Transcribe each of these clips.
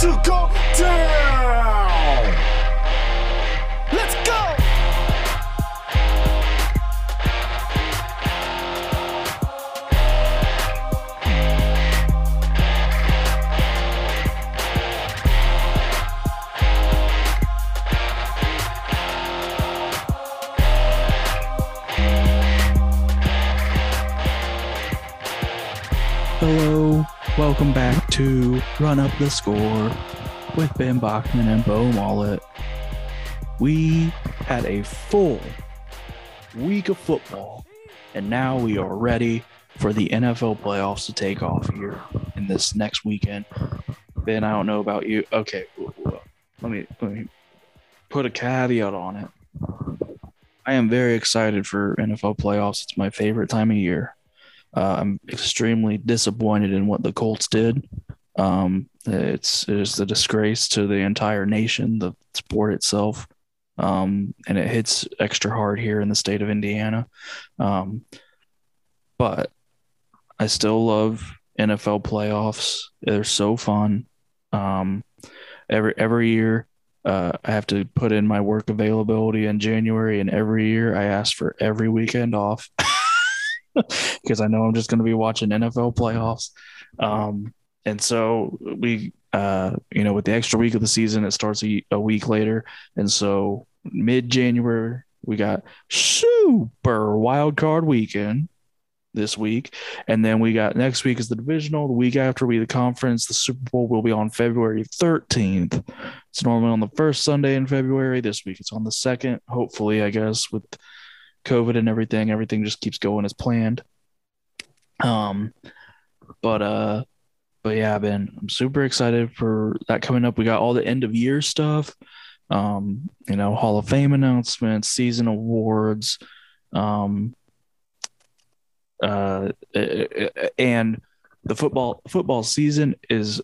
to go to Run Up the Score with Ben Bachman and Bo Mullet. We had a full week of football, and now we are ready for the NFL playoffs to take off here in this next weekend. Ben, I don't know about you. Okay, let me let me put a caveat on it. I am very excited for NFL playoffs. It's my favorite time of year. Uh, I'm extremely disappointed in what the Colts did. Um, it's it's a disgrace to the entire nation, the sport itself, um, and it hits extra hard here in the state of Indiana. Um, but I still love NFL playoffs. They're so fun. Um, every every year, uh, I have to put in my work availability in January, and every year I ask for every weekend off. because I know I'm just going to be watching NFL playoffs. Um, and so we, uh, you know, with the extra week of the season, it starts a, a week later. And so mid January, we got super wild card weekend this week. And then we got next week is the divisional. The week after we the conference, the Super Bowl will be on February 13th. It's normally on the first Sunday in February. This week it's on the second, hopefully, I guess, with COVID and everything, everything just keeps going as planned. Um, but uh, but yeah, been I'm super excited for that coming up. We got all the end of year stuff, um, you know, Hall of Fame announcements, season awards, um, uh, and the football football season is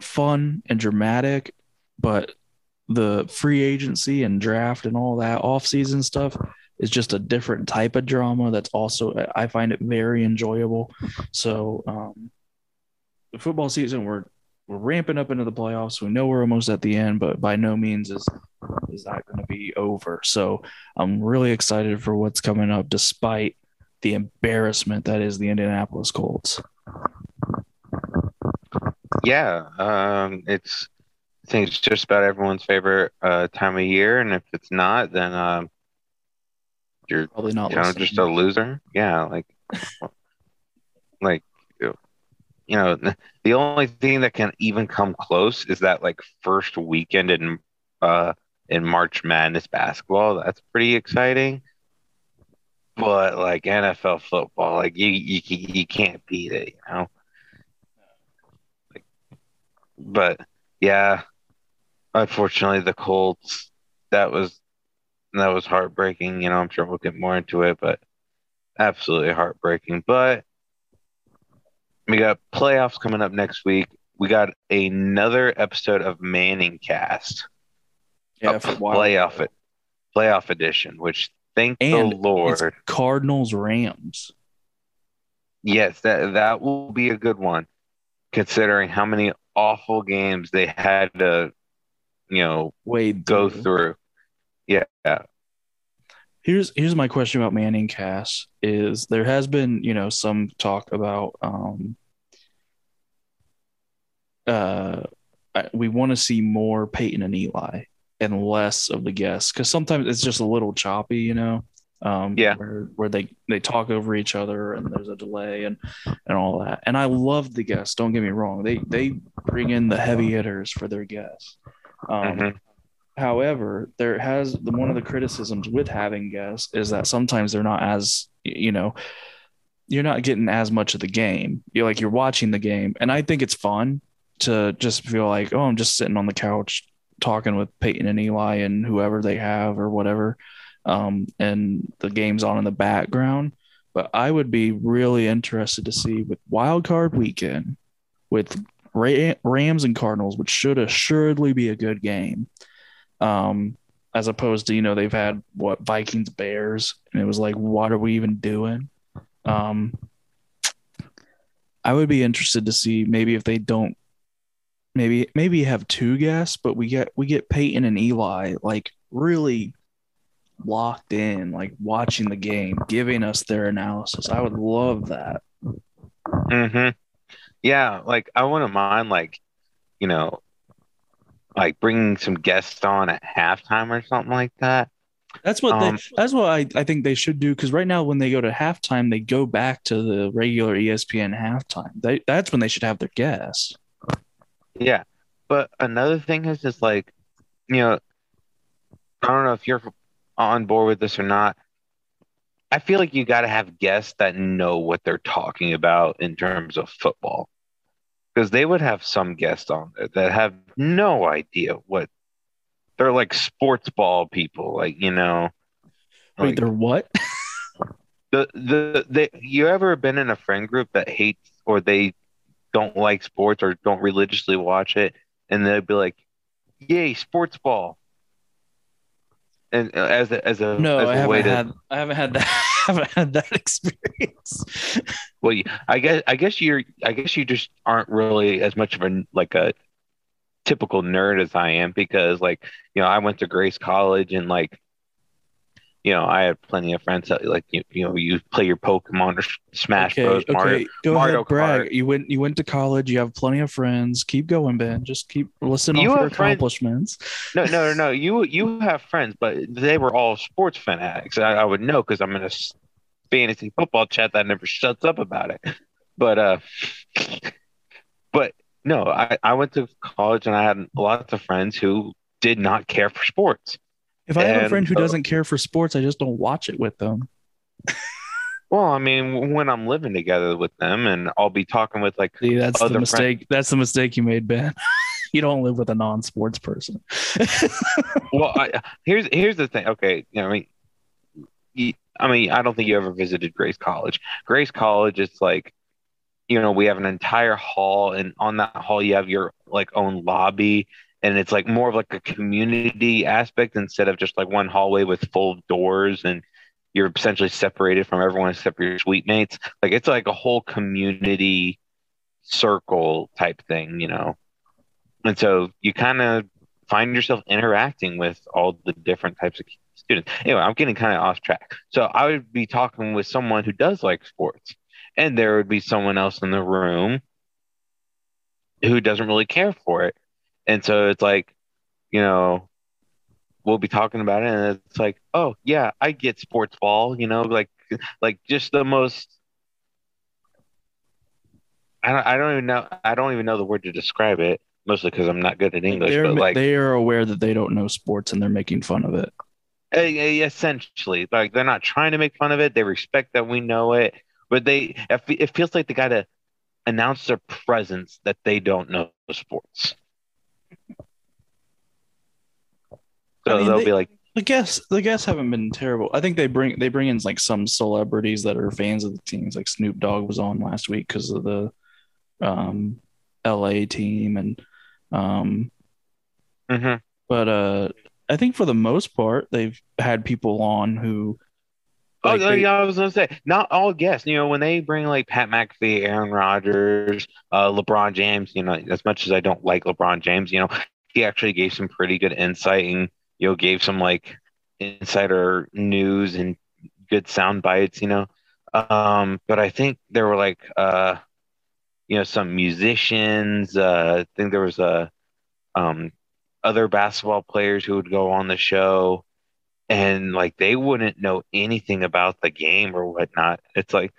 fun and dramatic, but the free agency and draft and all that off season stuff is just a different type of drama that's also I find it very enjoyable. So um the football season we're we're ramping up into the playoffs. We know we're almost at the end, but by no means is is that going to be over. So I'm really excited for what's coming up despite the embarrassment that is the Indianapolis Colts. Yeah, um, it's I think it's just about everyone's favorite uh, time of year, and if it's not, then um, you're Probably not you know, just a loser. Yeah, like like you know, the only thing that can even come close is that like first weekend in uh in March Madness basketball. That's pretty exciting. But like NFL football, like you you you can't beat it, you know. Like, but yeah, unfortunately, the Colts. That was that was heartbreaking. You know, I'm sure we'll get more into it, but absolutely heartbreaking. But we got playoffs coming up next week. We got another episode of Manning Cast, yeah, for playoff it, playoff edition. Which thank And the Lord, Cardinals Rams. yes, that that will be a good one, considering how many awful games they had to, you know, Wade go through. Yeah, Here's here's my question about Manning Cast is there has been, you know, some talk about um uh we want to see more Peyton and Eli and less of the guests because sometimes it's just a little choppy, you know. Um, Yeah. where where they they talk over each other and there's a delay and and all that. And I love the guests. Don't get me wrong. They they bring in the heavy hitters for their guests. Um, Mhm. However, there has one of the criticisms with having guests is that sometimes they're not as you know you're not getting as much of the game. You're like you're watching the game, and I think it's fun to just feel like oh I'm just sitting on the couch talking with Peyton and Eli and whoever they have or whatever, um, and the game's on in the background. But I would be really interested to see with Wild Card Weekend with Rams and Cardinals, which should assuredly be a good game um, as opposed to you know they've had what Vikings Bears, and it was like, what are we even doing? Um, I would be interested to see maybe if they don't maybe maybe have two guests, but we get we get Peyton and Eli like really locked in, like watching the game, giving us their analysis. I would love that. hmm Yeah, like I wouldn't mind, like you know, like bringing some guests on at halftime or something like that. That's what Um, they, that's what I, I think they should do because right now when they go to halftime, they go back to the regular ESPN halftime. They, that's when they should have their guests. Yeah, but another thing is just like, you know, I don't know if you're on board with this or not. I feel like you got to have guests that know what they're talking about in terms of football. Because they would have some guests on there that have no idea what they're like sports ball people, like, you know. Wait, like- they're what? the the the you ever been in a friend group that hates or they don't like sports or don't religiously watch it and they'd be like yay sports ball and uh, as a as a No, as I a haven't way to had I haven't had that I haven't had that experience. well i guess i guess you're i guess you just aren't really as much of a like a typical nerd as i am because like you know i went to grace college and like you know i had plenty of friends that like you, you know you play your pokemon or smash okay, bros mario okay, go Mario ahead, brag. Kart. You went you went to college. You have plenty of friends. Keep going, Ben. Just keep listing You off your friends- accomplishments. No, no, no, no. You you have friends, but they were all sports fanatics. I, I would know because I'm in a fantasy football chat that never shuts up about it. But uh, but no, I I went to college and I had lots of friends who did not care for sports. If I have a friend who doesn't care for sports, I just don't watch it with them. Well, I mean, when I'm living together with them, and I'll be talking with like, See, that's the mistake. That's the mistake you made, Ben. you don't live with a non-sports person. well, I, here's here's the thing. Okay, you know, I mean, you, I mean, I don't think you ever visited Grace College. Grace College is like, you know, we have an entire hall, and on that hall you have your like own lobby, and it's like more of like a community aspect instead of just like one hallway with full doors, and you're essentially separated from everyone except for your suite mates. Like it's like a whole community circle type thing, you know. And so you kind of find yourself interacting with all the different types of students. Anyway, I'm getting kind of off track. So I would be talking with someone who does like sports, and there would be someone else in the room who doesn't really care for it. And so it's like, you know, we'll be talking about it, and it's like, oh yeah, I get sports ball, you know, like like just the most. I don't, I don't even know. I don't even know the word to describe it. Mostly because I'm not good at English, They're, but like they are aware that they don't know sports and they're making fun of it. Eh, yeah, essentially, like they're not trying to make fun of it. They respect that we know it, but they it feels like they got to announce their presence that they don't know sports. So I mean, they'll they- be like, The guests, the guests haven't been terrible. I think they bring they bring in like some celebrities that are fans of the teams. Like Snoop Dogg was on last week because of the um, L.A. team, and um, mhm. but uh, I think for the most part they've had people on who. Oh like, no, they- yeah, I was gonna say not all guests. You know, when they bring like Pat McAfee, Aaron Rodgers, uh, LeBron James. You know, as much as I don't like LeBron James, you know, he actually gave some pretty good insight and you know gave some like insider news and good sound bites. You know, um, but I think there were like uh, you know, some musicians. Uh, I think there was a um other basketball players who would go on the show and like they wouldn't know anything about the game or whatnot. It's like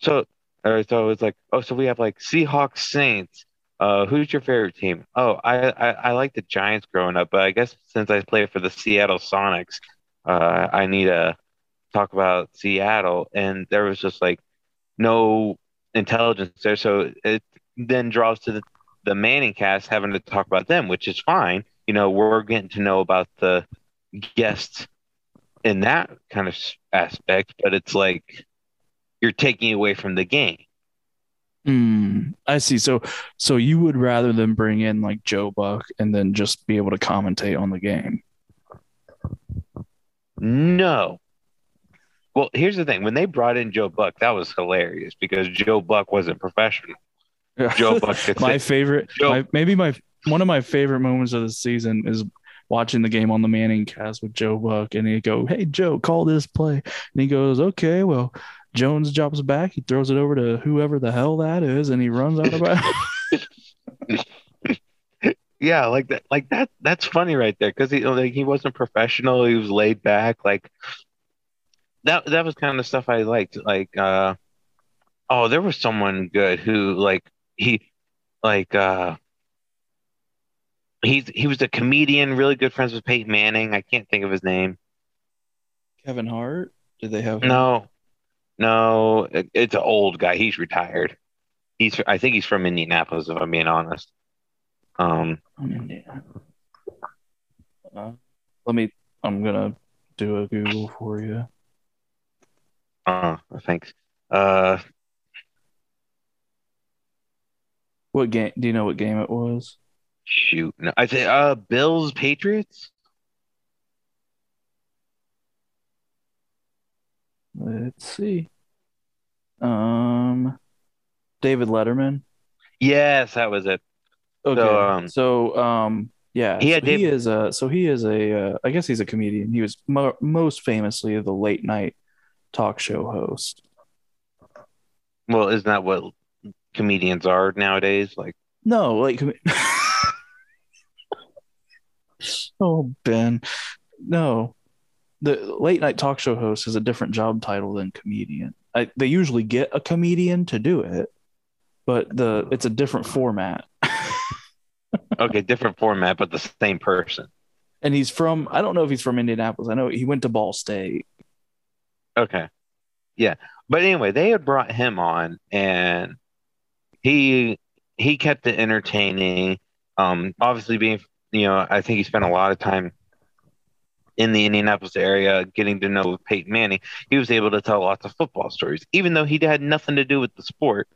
so or so it's like, oh, so we have like Seahawks Saints. Uh, who's your favorite team? Oh, I, I I like the Giants growing up, but I guess since I play for the Seattle Sonics, uh, I need to talk about Seattle. And there was just like no intelligence there, so it then draws to the the Manning cast having to talk about them, which is fine. You know, we're getting to know about the guests in that kind of aspect, but it's like you're taking away from the game. Hmm, I see. So so you would rather than bring in like Joe Buck and then just be able to commentate on the game. No. Well, here's the thing. When they brought in Joe Buck, that was hilarious because Joe Buck wasn't professional. Joe Buck my favorite Joe- my, maybe my one of my favorite moments of the season is watching the game on the Manning cast with Joe Buck, and he go, "Hey Joe, call this play," and he goes, "Okay, well." Jones drops back. He throws it over to whoever the hell that is, and he runs out of it. yeah, like that, like that. That's funny right there because he like he wasn't professional. He was laid back. Like that. That was kind of stuff I liked. Like, uh, oh, there was someone good who like he, like, uh, he's he was a comedian, really good friends with Peyton Manning. I can't think of his name. Kevin Hart. Did they have? him? No, no, it- it's an old guy. He's retired. He's I think he's from Indianapolis, if I'm being honest. Um, I mean, yeah. Uh, let me. I'm gonna do a Google for you. uh, thanks. Uh, What game? Do you know what game it was? Shoot, no, I think uh, Bills Patriots. Let's see. Um, David Letterman. Yes, that was it. Okay. um, So, um, yeah, He had so he is a so he is a uh, I guess he's a comedian. He was mo- most famously the late night talk show host. Well, isn't that what comedians are nowadays? Like, No, like com- Oh, Ben. No. The late night talk show host is a different job title than comedian. I, they usually get a comedian to do it, but the it's a different format. okay, different format, but the same person. And he's from I don't know if he's from Indianapolis. I know he went to Ball State. Okay. Yeah. But anyway, they had brought him on and he he kept it entertaining. Um obviously being you know, I think he spent a lot of time in the Indianapolis area getting to know Peyton Manning. He was able to tell lots of football stories. Even though he had nothing to do with the sport,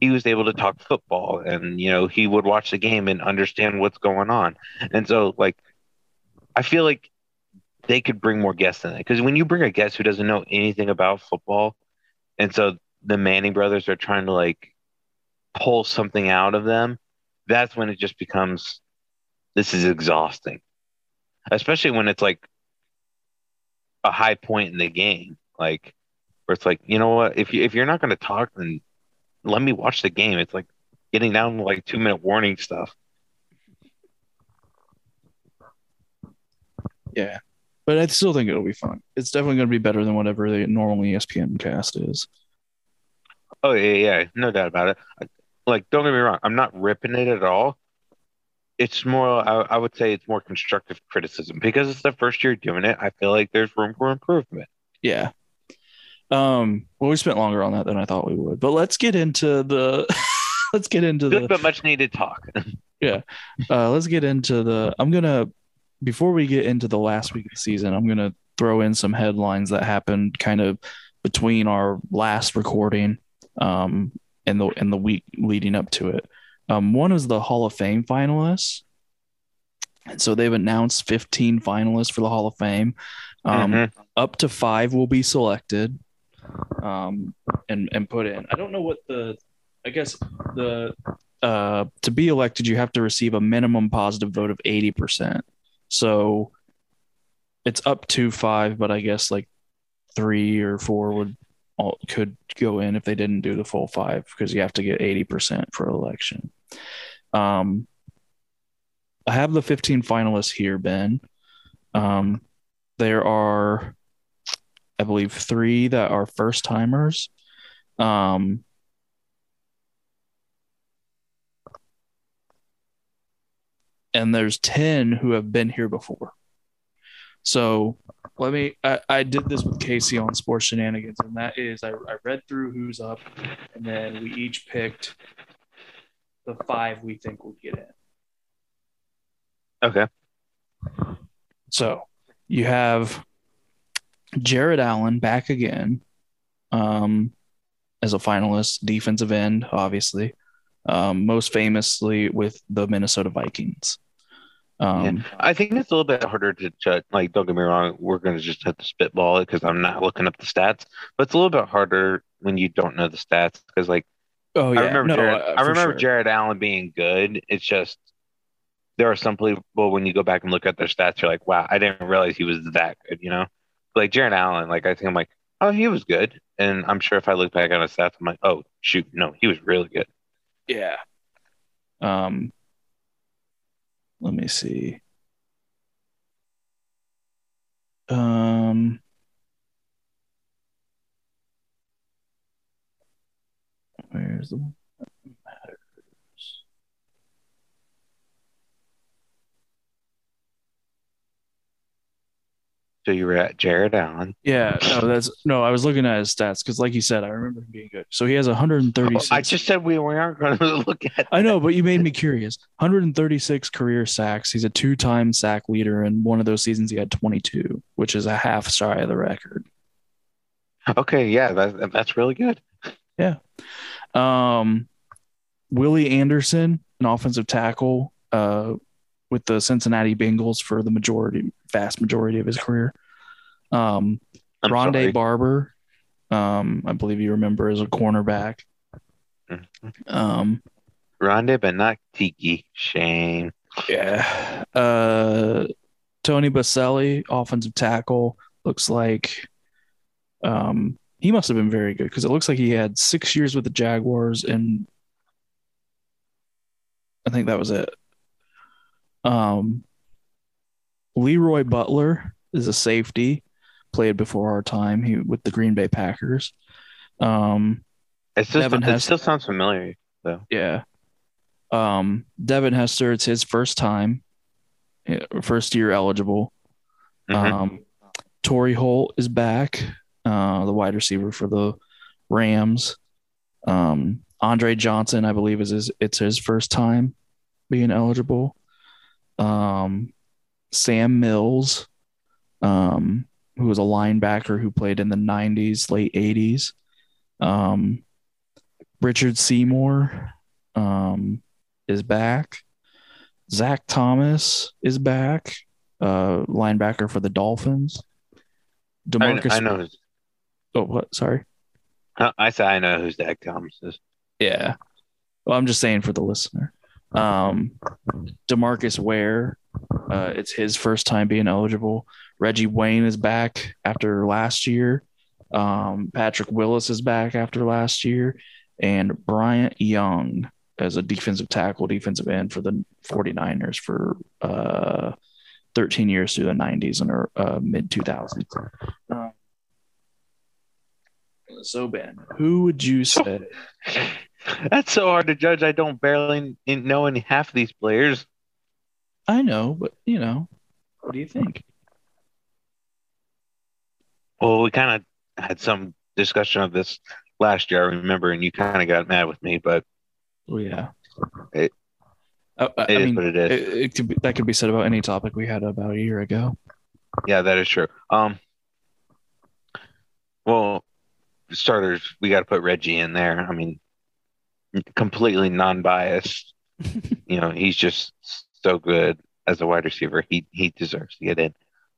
he was able to talk football and you know, he would watch the game and understand what's going on. And so like I feel like they could bring more guests in it because when you bring a guest who doesn't know anything about football, and so the Manning brothers are trying to like pull something out of them, that's when it just becomes this is exhausting, especially when it's like a high point in the game, like where it's like you know what if you if you're not going to talk then let me watch the game. It's like getting down to like two minute warning stuff. Yeah. But I still think it'll be fun. It's definitely going to be better than whatever the normal ESPN cast is. Oh yeah, yeah, no doubt about it. Like, don't get me wrong, I'm not ripping it at all. It's more, I, I would say, it's more constructive criticism because it's the first year doing it. I feel like there's room for improvement. Yeah. Um. Well, we spent longer on that than I thought we would, but let's get into the. let's get into Good the. but much needed talk. Yeah uh, let's get into the. I'm gonna. Before we get into the last week of the season, I'm gonna throw in some headlines that happened kind of between our last recording, um, and the and the week leading up to it. Um, one is the Hall of Fame finalists. And so they've announced 15 finalists for the Hall of Fame. Um, Mhm. up to five will be selected um and and put in i don't know what the i guess the uh to be elected you have to receive a minimum positive vote of 80% so it's up to five but i guess like three or four would all could go in if they didn't do the full five because you have to get 80% for election um i have the 15 finalists here ben um there are I believe three that are first timers. Um, and there's 10 who have been here before. So let me, I, I did this with Casey on Sports Shenanigans, and that is I, I read through who's up, and then we each picked the five we think will get in. Okay. So you have Jared Allen back again um, as a finalist, defensive end, obviously, um, most famously with the Minnesota Vikings. Um, I think it's a little bit harder to judge. Like, don't get me wrong, we're going to just have to spitball it because I'm not looking up the stats. But it's a little bit harder when you don't know the stats because, like, Oh yeah, I remember, no, Jared, uh, I remember sure. Jared Allen being good. It's just there are some people when you go back and look at their stats, you're like, wow, I didn't realize he was that good. You know, like Jared Allen. Like I think I'm like, oh, he was good, and I'm sure if I look back on his stats, I'm like, oh shoot, no, he was really good. Yeah. Um. Let me see. Um. Where's the one So you were at Jared Allen. Yeah, no, that's no. I was looking at his stats because, like you said, I remember him being good. So he has 136. Oh, I just said we, we aren't going to look at. I know, but you made me curious. 136 career sacks. He's a two-time sack leader, and one of those seasons he had 22, which is a half shy of the record. Okay, yeah, that, that's really good. Yeah. Um, Willie Anderson, an offensive tackle, uh, with the Cincinnati Bengals for the majority, vast majority of his career. Um, I'm Rondé sorry. Barber, um, I believe you remember as a cornerback. Mhm. Um, Rondé, but not Tiki. Shame. yeah. Uh, Tony Boselli, offensive tackle, looks like um, he must have been very good because it looks like he had six years with the Jaguars and I think that was it. Um, Leroy Butler is a safety, played before our time. He with the Green Bay Packers. Um, It's just Devin it Hester. still sounds familiar. yeah. Um, Devin Hester, it's his first time, first year eligible. Mhm. Um, Torry Holt is back, uh, the wide receiver for the Rams. Um, Andre Johnson, I believe, is his, it's his first time being eligible. Um, Sam Mills, um, who was a linebacker who played in the 90s, late 80s. Um, Richard Seymour um, is back. Zach Thomas is back, uh, linebacker for the Dolphins. I, Demarcus. I know. who's- Oh, what? Sorry. I said I know who Zach Thomas is. Yeah. Well, I'm just saying for the listener. Um, Demarcus Ware, uh, it's his first time being eligible. Reggie Wayne is back after last year. Um, Patrick Willis is back after last year. And Bryant Young as a defensive tackle, defensive end for the 49ers for uh, 13 years through the 90s and uh, mid 2000s. Um, so, Ben, who would you say? That's so hard to judge. I don't barely know any half of these players. I know, but you know, what do you think? Well, we kind of had some discussion of this last year, I remember, and you kind of got mad with me, but Oh yeah, It- I, I, it I is mean, what it is. it, it could be, that could be said about any topic we had about a year ago. Yeah, that is true. Um, well, starters, we got to put Reggie in there. I mean, completely non-biased. you know, he's just so good as a wide receiver. He he deserves to get in.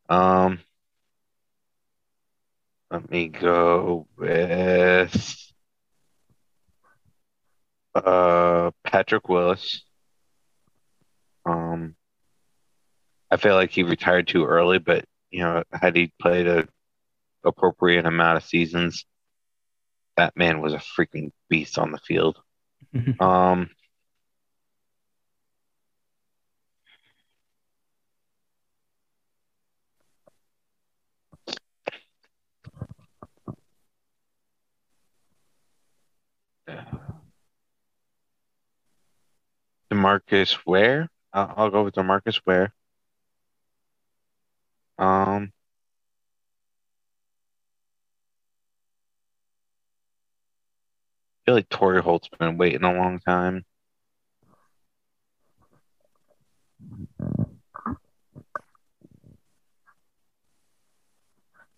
Um, let me go with uh Patrick Willis. Um, I feel like he retired too early, but you know, had he played a appropriate amount of seasons, that man was a freaking beast on the field. Um, Demarcus Ware. I'll, I'll go with Demarcus Ware. Um, I feel like Torry Holt's been waiting a long time.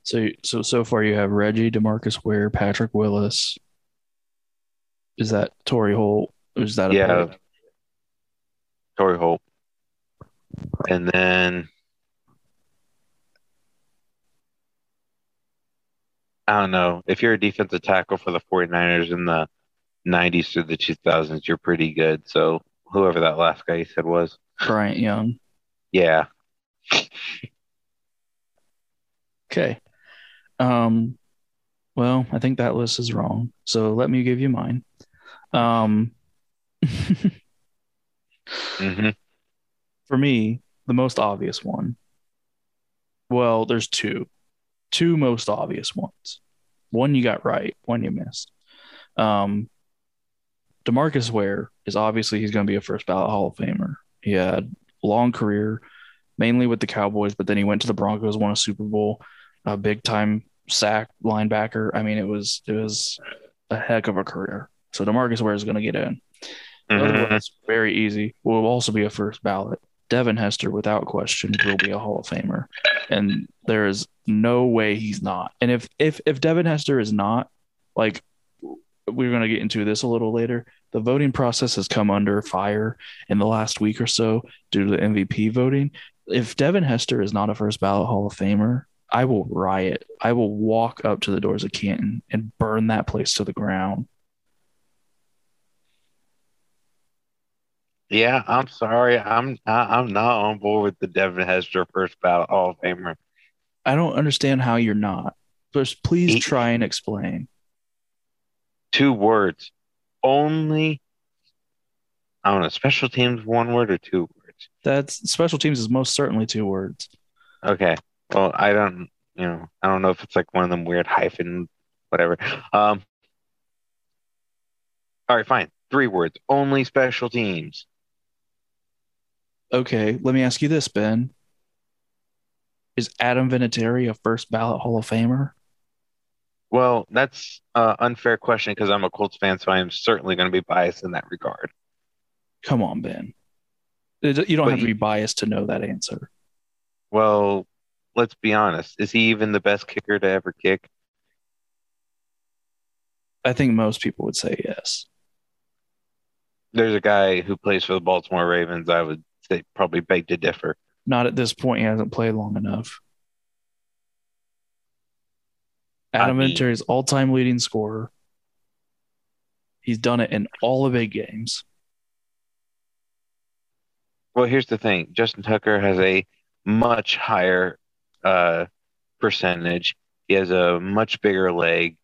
So so so far you have Reggie, Demarcus Ware, Patrick Willis. Is that Torry Holt? Is that a Yeah. Torry Holt. And then I don't know. If you're a defensive tackle for the 49ers in the 90s through the 2000s, you're pretty good. So whoever that last guy you said was. Bryant Young. Yeah. Okay. Um, well, I think that list is wrong. So let me give you mine. Um, hmm for me, the most obvious one. Well, there's two, two most obvious ones. One you got right, one you missed. Um, Demarcus Ware is obviously he's going to be a first ballot Hall of Famer. He had a long career, mainly with the Cowboys, but then he went to the Broncos, won a Super Bowl, a big time sack linebacker. I mean, it was it was a heck of a career. So Demarcus Ware is going to get in. The other mm-hmm. one is very easy. Will also be a first ballot. Devin Hester, without question, will be a Hall of Famer, and there is no way he's not. And if if if Devin Hester is not, like we're going to get into this a little later, the voting process has come under fire in the last week or so due to the MVP voting. If Devin Hester is not a first ballot Hall of Famer, I will riot. I will walk up to the doors of Canton and burn that place to the ground. Yeah, I'm sorry. I'm I, I'm not on board with the Devin Hester first ballot Hall of Famer. I don't understand how you're not. Just please He- try and explain. Two words. Only I don't know, special teams one word or two words. That's special teams is most certainly two words. Okay. Well, I don't you know, I don't know if it's like one of them weird hyphen whatever. Um all right, fine. Three words. Only special teams. Okay, let me ask you this, Ben. Is Adam Vinatieri a first ballot Hall of Famer? Well, that's an unfair question because I'm a Colts fan, so I am certainly going to be biased in that regard. Come on, Ben. You don't But have to be biased to know that answer. Well, let's be honest. Is he even the best kicker to ever kick? I think most people would say yes. There's a guy who plays for the Baltimore Ravens. I would say probably beg to differ. Not at this point. He hasn't played long enough. I Adam mean- Vinatieri all-time leading scorer. He's done it in all the big games. Well, here's the thing. Justin Tucker has a much higher uh, percentage. He has a much bigger leg.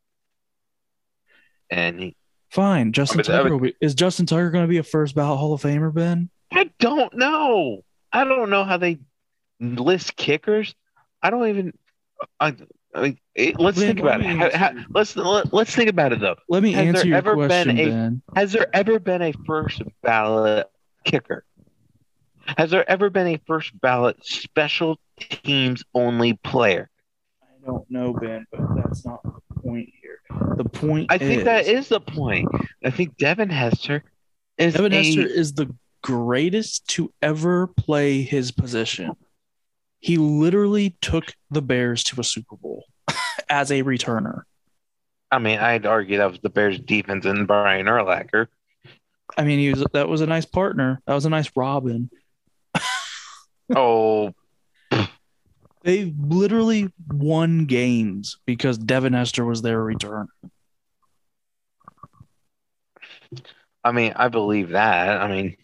And he, Fine, Justin I Tucker. would- will be, is Justin Tucker going to be a first ballot Hall of Famer, Ben? I don't know. I don't know how they list kickers. I don't even. I, I mean, it, let's Ben, think about let it. me Ha- answer ha- let's let, let's think about it though. Let me Has answer there your ever been question, a- Ben. Has there ever been a first ballot kicker? Has there ever been a first ballot special teams only player? I don't know, Ben, but that's not the point here. The point I think that is the point. I think Devin Hester is Devin a, Hester is the greatest to ever play his position. He literally took the Bears to a Super Bowl as a returner. I mean, I'd argue that was the Bears' defense and Brian Urlacher. I mean, he was that was a nice partner. That was a nice Robin. Oh, They literally won games because Devin Hester was their return. I mean, I believe that. I mean,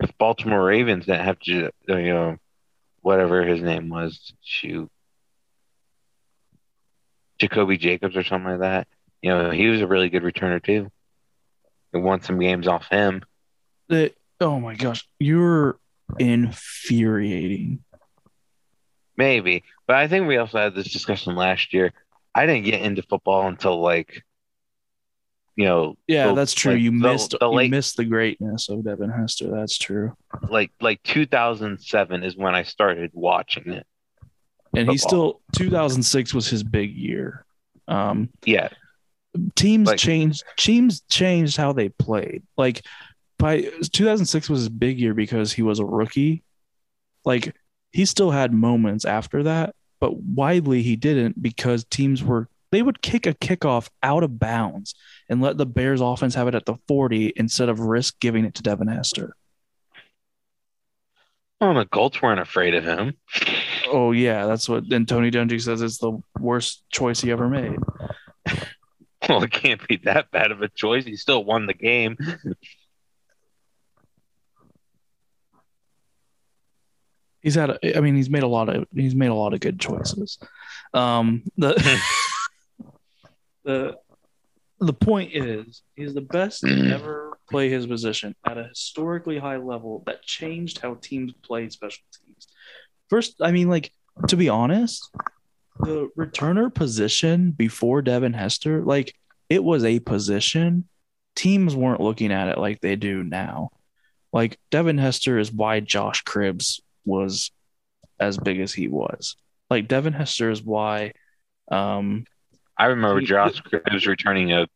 if Baltimore Ravens didn't have to, you know, whatever his name was, shoot, Jacoby Jacobs or something like that, you know, he was a really good returner too. They won some games off him. That oh my gosh, you're infuriating. Maybe. But I think we also had this discussion last year. I didn't get into football until like, you know, Yeah, the- that's true. like, you the- missed the you late missed the greatness of Devin Hester. That's true. like like 2007 is when I started watching it. And he still 2006 was his big year. Um, Yeah, teams Like- changed teams changed how they played. Like by 2006 was his big year because he was a rookie. Like he still had moments after that, but widely he didn't because teams were they would kick a kickoff out of bounds and let the Bears offense have it at the 40 instead of risk giving it to Devin Hester. Well, the Colts weren't afraid of him. Oh yeah, that's what. then Tony Dungy says it's the worst choice he ever made. well, it can't be that bad of a choice. He still won the game. he's had. A, I mean, he's made a lot of. He's made a lot of good choices. Um, the the the point is, he's the best to ever play his position at a historically high level that changed how teams play special teams. First, I mean, like to be honest, the returner position before Devin Hester, like it was a position. Teams weren't looking at it like they do now. Like Devin Hester is why Josh Cribbs was as big as he was. Like Devin Hester is why um I remember Josh Cribbs returning a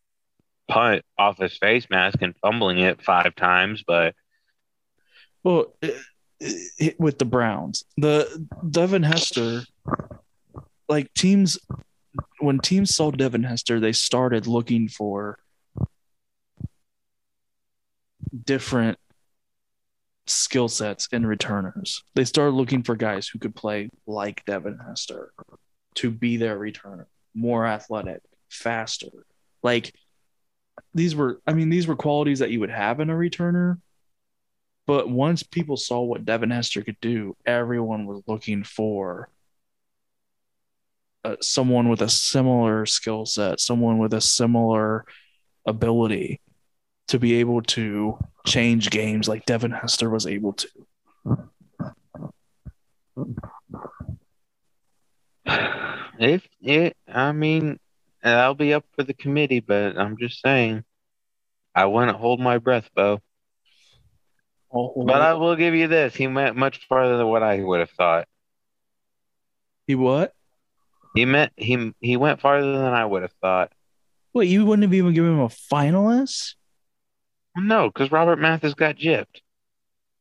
punt off his face mask and fumbling it five times, but well it- it- with the Browns. The Devin Hester like teams when teams saw Devin Hester, they started looking for different skill sets in returners. They started looking for guys who could play like Devin Hester to be their returner, more athletic, faster. Like these were, I mean, these were qualities that you would have in a returner. But once people saw what Devin Hester could do, everyone was looking for uh, someone with a similar skill set, someone with a similar ability to be able to change games like Devin Hester was able to. If it, I mean, that'll be up for the committee, but I'm just saying, I wouldn't hold my breath, Bo. Oh, But I will give you this: he went much farther than what I would have thought. he what? He meant he he went farther than I would have thought. Wait, you wouldn't have even given him a finalist? No, because Robert Mathis got gypped.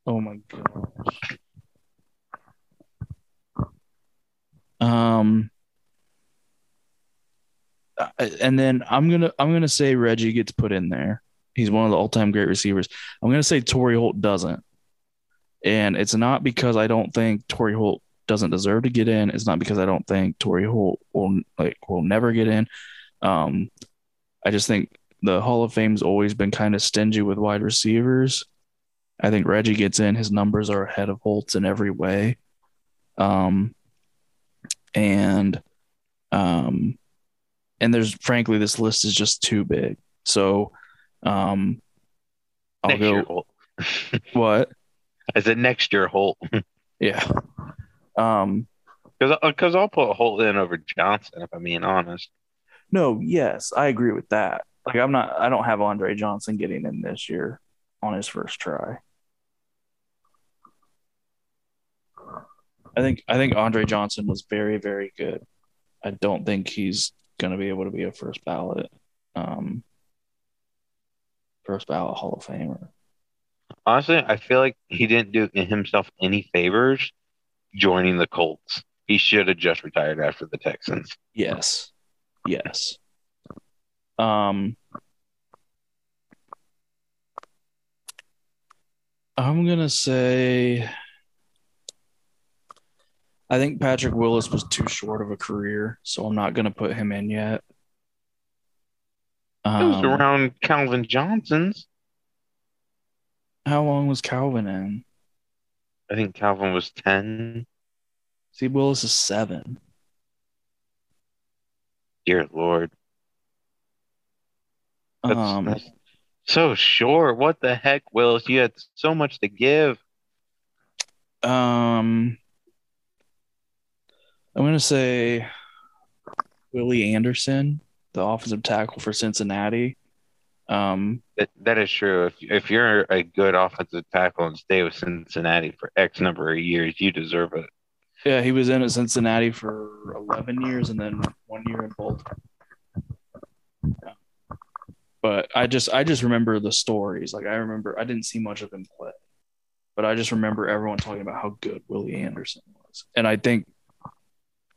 Oh my gosh. Um and then I'm gonna I'm gonna say Reggie gets put in there. He's one of the all-time great receivers. I'm gonna say Torry Holt doesn't. And it's not because I don't think Torry Holt doesn't deserve to get in. It's not because I don't think Torry Holt will like will never get in. Um I just think the Hall of Fame's always been kind of stingy with wide receivers. I think Reggie gets in. His numbers are ahead of Holt's in every way. Um, and um, and there's frankly this list is just too big. So, um, I'll next go. What? I said next year, Holt, Yeah. Um, because because I'll put Holt in over Johnson if I'm being honest. no, yes, I agree with that. Like, I'm not. I don't have Andre Johnson getting in this year on his first try. I think I think Andre Johnson was very very good. I don't think he's going to be able to be a first ballot, um, first ballot Hall of Famer. Honestly, I feel like he didn't do himself any favors joining the Colts. He should have just retired after the Texans. Yes, yes. Um, I'm gonna say. I think Patrick Willis was too short of a career, so I'm not gonna put him in yet. It was Um, around Calvin Johnson's. how long was Calvin in? I think Calvin was 10. See, Willis is seven. Dear Lord. That's, Um, that's so short. What the heck, Willis? You had so much to give. Um, I'm gonna say Willie Anderson, the offensive tackle for Cincinnati. Um, That, that is true. If, if you're a good offensive tackle and stay with Cincinnati for X number of years, you deserve it. yeah, he was in at Cincinnati for 11 years and then one year in Baltimore. Yeah. But I just I just remember the stories. Like I remember I didn't see much of him play, but I just remember everyone talking about how good Willie Anderson was, and I think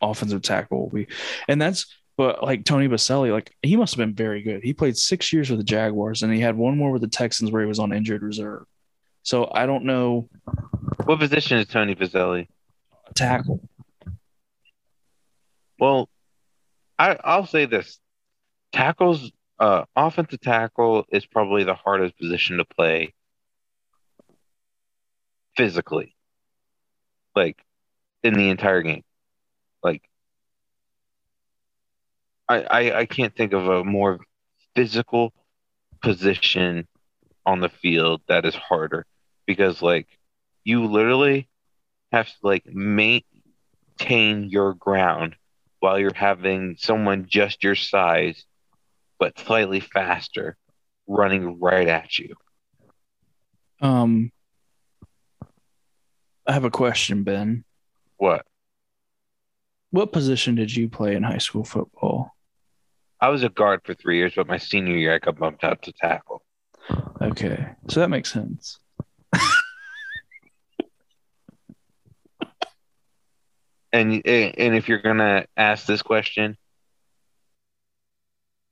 offensive tackle will be, and that's but like Tony Boselli, like he must have been very good. He played six years with the Jaguars, and he had one more with the Texans where he was on injured reserve. So I don't know What position is Tony Boselli? tackle. Well, I, I'll say this: tackles, uh, offensive tackle is probably the hardest position to play physically. like in the entire game. Like I, I I can't think of a more physical position on the field that is harder because like you literally have to like maintain your ground while you're having someone just your size but slightly faster running right at you. Um, I have a question, Ben. What? What position did you play in high school football? I was a guard for three years, but my senior year I got bumped out to tackle. Okay, so that makes sense. And and if you're gonna ask this question,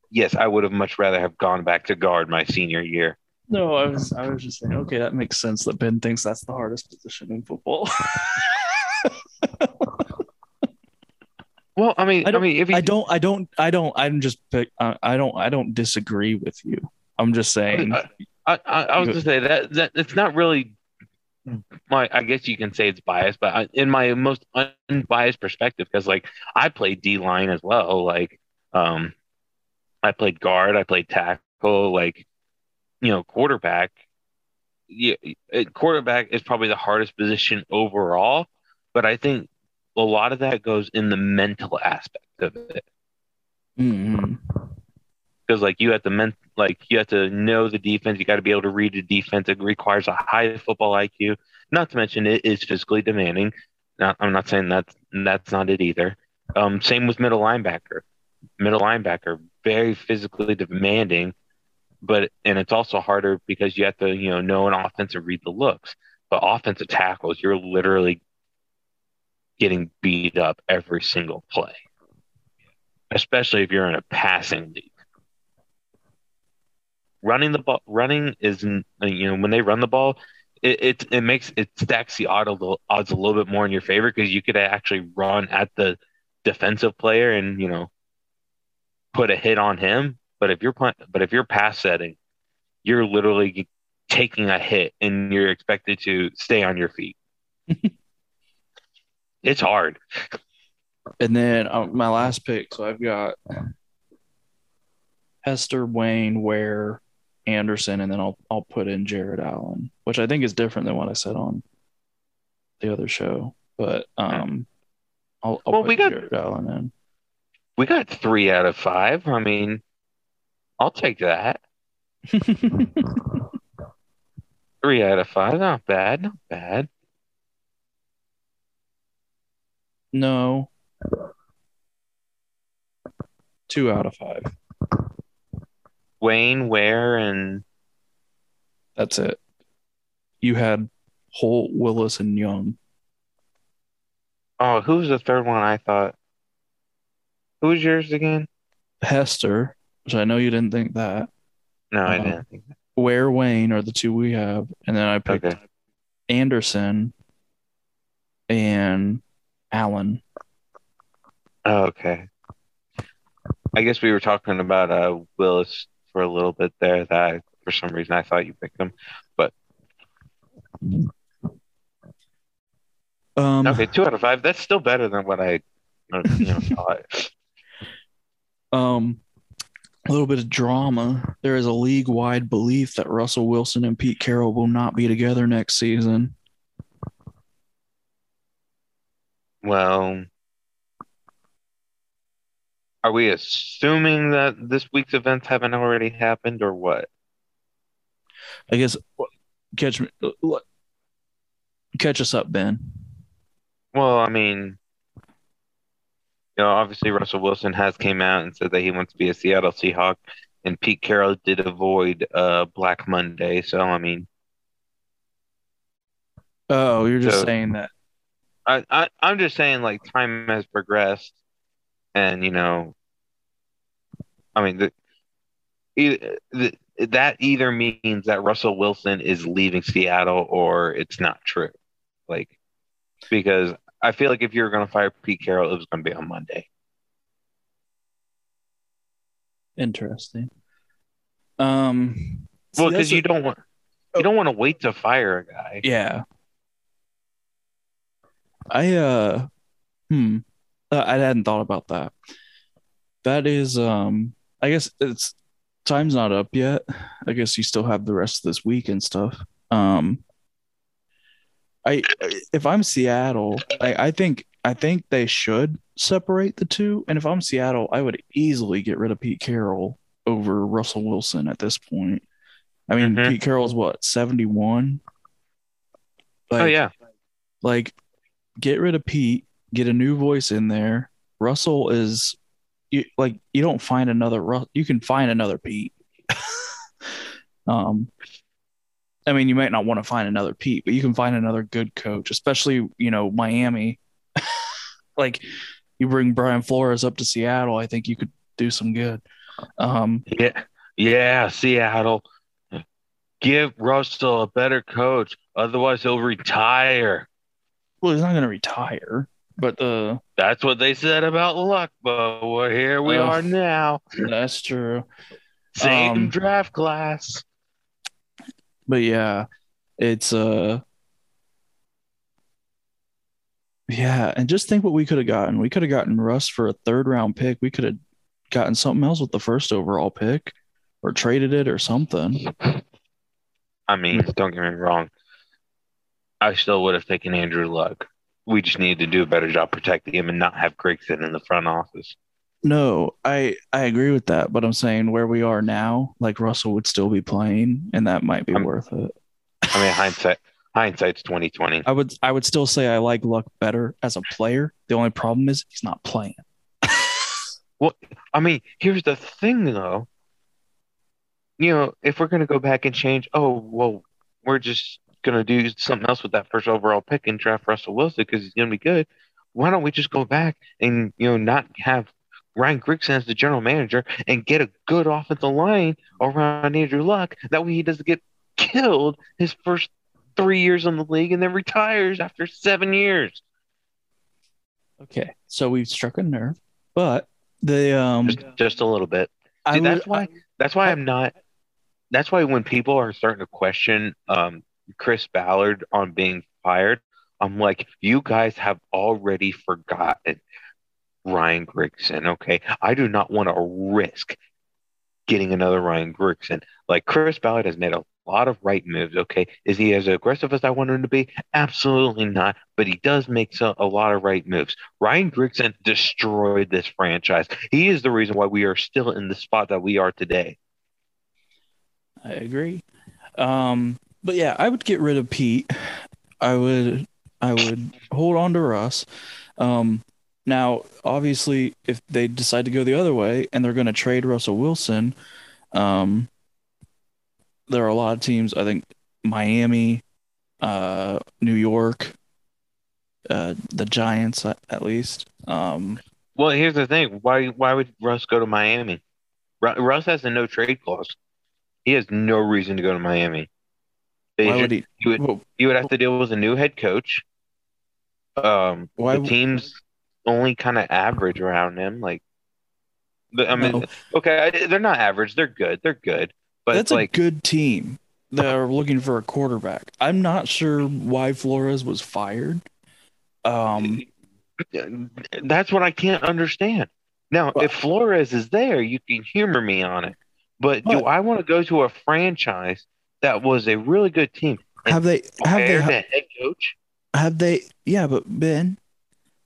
yes, I would have much rather have gone back to guard my senior year. No, I was I was just saying. Okay, that makes sense. That Ben thinks that's the hardest position in football. Well, I mean, I I, don't- mean, if you, I don't. I don't. I don't. I'm just. I I don't. I don't disagree with you. I'm just saying. I, I, I, I was gonna say that that it's not really my. I guess you can say it's biased, but I, in my most unbiased perspective, because like I played D line as well. Like, um, I played guard, I played tackle, like, you know, quarterback. Yeah, quarterback is probably the hardest position overall, but I think a lot of that goes in the mental aspect of it. Mhm. because like you have to men- like you have to know the defense. You got to be able to read the defense. It requires a high football IQ. Not to mention it is physically demanding. Not, I'm not saying that's that's not it either. Um, same with middle linebacker. Middle linebacker very physically demanding, but and it's also harder because you have to you know know an offense and read the looks. But offensive tackles, you're literally getting beat up every single play, especially if you're in a passing league. Running the ball running is you know when they run the ball it it, it makes it stacks the odds a little, bit more in your favor because you could actually run at the defensive player and you know put a hit on him. But if you're but if you're pass setting you're literally taking a hit and you're expected to stay on your feet it's hard And then uh, my last pick. So I've got Hester, Wayne, Ware, Anderson, and then I'll I'll put in Jared Allen, which I think is different than what I said on the other show. But um, I'll, I'll Well, put we got- Jared Allen in. we got three out of five i mean i'll take that three out of five not bad not bad no. Two out of five. Wayne, Ware, and That's it. You had Holt, Willis, and Young. oh, who was the third one? I thought. Who was yours again? Hester, which I know you didn't think that. No, I Uh, didn't think. That. Ware, Wayne are the two we have, and then I picked Okay. Anderson and Allen. Oh, okay. I guess we were talking about uh Willis for a little bit there. That I, for some reason I thought you picked him. Um, Okay, two out of five. That's still better than what I, uh, you know, thought. um, a little bit of drama. There is a league-wide belief that Russell Wilson and Pete Carroll will not be together next season. Well, are we assuming that this week's events haven't already happened, or what? I guess catch me, catch us up, Ben. Well, I mean, you know, obviously Russell Wilson has came out and said that he wants to be a Seattle Seahawk, and Pete Carroll did avoid uh Black Monday. So I mean, Oh, you're just So- saying that. I, I I'm just saying like time has progressed, and you know, I mean the, either, the that either means that Russell Wilson is leaving Seattle or it's not true, like because I feel like if you're going to fire Pete Carroll, it was going to be on Monday. Interesting. Um, Well, because you don't want you don't want to wait to fire a guy. Yeah. I uh hmm uh, I hadn't thought about that. That is um I guess it's time's not up yet. I guess you still have the rest of this week and stuff. Um I if I'm Seattle, I, I think I think they should separate the two. And if I'm Seattle, I would easily get rid of Pete Carroll over Russell Wilson at this point. I mean, Mhm. Pete Carroll's what, 71? Like, oh yeah, like get rid of Pete, get a new voice in there. Russell is you like you don't find another you can find another Pete. um I mean you might not want to find another Pete, but you can find another good coach, especially, you know, Miami. like you bring Brian Flores up to Seattle, I think you could do some good. Um yeah, yeah. Seattle, give Russell a better coach, otherwise he'll retire. Well he's not going to retire, but uh That's what they said about Luck, but we're here we Oh. are now. that's true. Same Um, draft class. but yeah, it's uh yeah, and just think what we could have gotten. We could have gotten Russ for a third round pick. We could have gotten something else with the first overall pick or traded it or something. I mean, don't get me wrong. I still would have taken Andrew Luck. We just need to do a better job protecting him and not have Grigson in the front office. No, I I agree with that, but I'm saying where we are now, like Russell would still be playing, and that might be I'm- worth it. I mean, hindsight, hindsight's twenty twenty. I would I would still say I like Luck better as a player. The only problem is he's not playing. Well, I mean, here's the thing, though. You know, if we're gonna go back and change, oh well, we're just gonna do something else with that first overall pick and draft Russell Wilson because he's gonna be good. Why don't we just go back and you know not have Ryan Grigson as the general manager and get a good offensive line around Andrew Luck? That way he doesn't get killed his first three years in the league and then retires after seven years. Okay, so we've struck a nerve, but the um, Just just a little bit. I See, would, that's why that's why I'm not that's why when people are starting to question um Chris Ballard on being fired, I'm like, you guys have already forgotten Ryan Grigson, okay? I do not want to risk getting another Ryan Grigson. Like Chris Ballard has made a lot of right moves, okay? Is he as aggressive as I want him to be? Absolutely not, but he does make so, a lot of right moves. Ryan Grigson destroyed this franchise. He is the reason why we are still in the spot that we are today. I agree. Um, but yeah, I would get rid of Pete. I would I would hold on to Russ. Um, now, obviously, if they decide to go the other way and they're going to trade Russell Wilson, um, there are a lot of teams. I think Miami, uh, New York, uh, the Giants, at, least. Um, Well, here's the thing. Why why would Russ go to Miami? Russ has a no trade clause. He has no reason to go to Miami. They why ju- would he? you would well, you would have to deal with a new head coach. Um, Why the team's only kind of average around him. Like, the, I mean, No. okay, they're not average. They're good. They're good. But That's like, a good team. They're looking for a quarterback. I'm not sure why Flores was fired. Um, that's what I can't understand. Now, Well- if Flores is there, you can humor me on it. But do I want to go to a franchise that was a really good team? and have they have they the head coach? have they yeah, but Ben,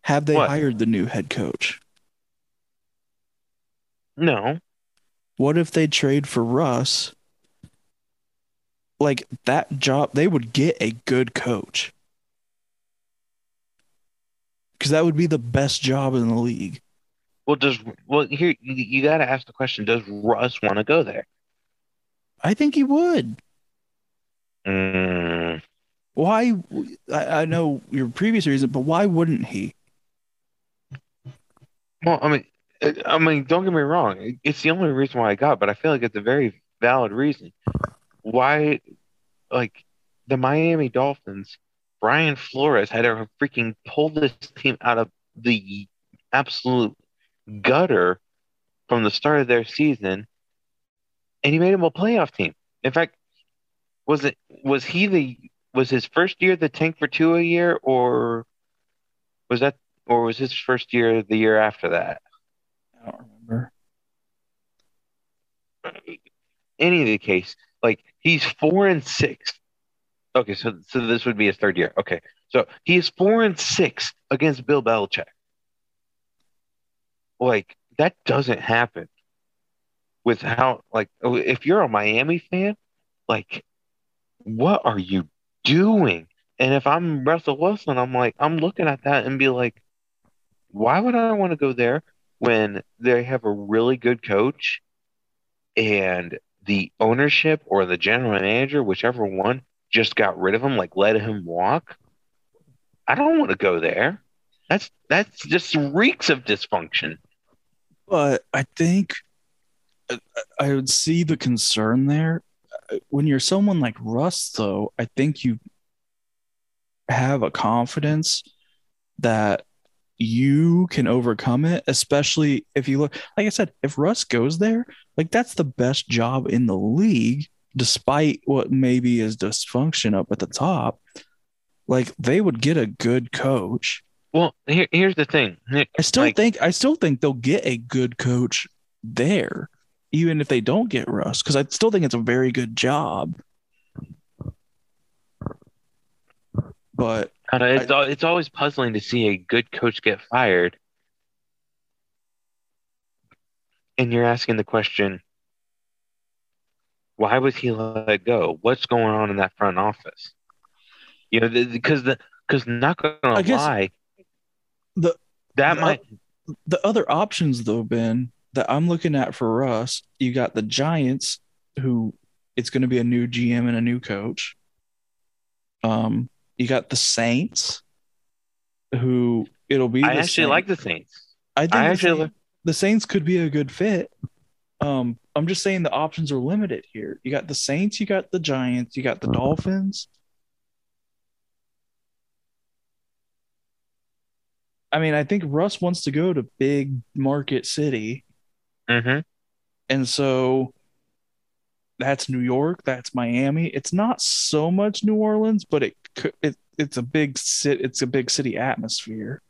have they What? hired the new head coach? No. What if they trade for Russ? Like that job, they would get a good coach. Because that would be the best job in the league. Well, does well here you, you got to ask the question: Does Russ want to go there? I think he would. Mm, Why? I, I know your previous reason, but why wouldn't he? well, I mean, I mean, don't get me wrong. It's the only reason why I got, but I feel like it's a very valid reason. Why, like the Miami Dolphins, Brian Flores had to freaking pull this team out of the absolute gutter from the start of their season, and he made them a playoff team. In fact, was it was he the was his first year the tank for two a year, or Was that or was his first year the year after that? I don't remember. Any of the case, like he's four and six. Okay, so so this would be his third year. Okay, so he is four and six against Bill Belichick. Like that doesn't happen with how like if you're a Miami fan, like what are you doing? And if I'm Russell Wilson, I'm like I'm looking at that and be like, why would I want to go there when they have a really good coach and the ownership or the general manager, whichever one, just got rid of him, like let him walk? I don't want to go there. That's that's just reeks of dysfunction. But I think I- I would see the concern there. When you're someone like Russ, though, I think you have a confidence that you can overcome it, especially if you look, like I said, if Russ goes there, like that's the best job in the league, despite what maybe is dysfunction up at the top. Like they would get a good coach. Well, here, here's the thing. I still Like- think I still think they'll get a good coach there, even if they don't get Russ, because I still think it's a very good job. But It's, al- it's always puzzling to see a good coach get fired. And you're asking the question, why was he let go? What's going on in that front office? You know, because the because not gonna I lie, the- that the- might the other options though, Ben, that I'm looking at for Russ, you got the Giants, who it's going to be a new GM and a new coach. Um, you got the Saints, who it'll be. I actually same- like the Saints. I think I the actually Saints- the Saints could be a good fit. Um, I'm just saying the options are limited here. You got the Saints, you got the Giants, you got the Dolphins. I mean, I think Russ wants to go to big market city, hmm and so that's New York, that's Miami. It's not so much New Orleans, but it could it, it's a big city, it's a big city atmosphere.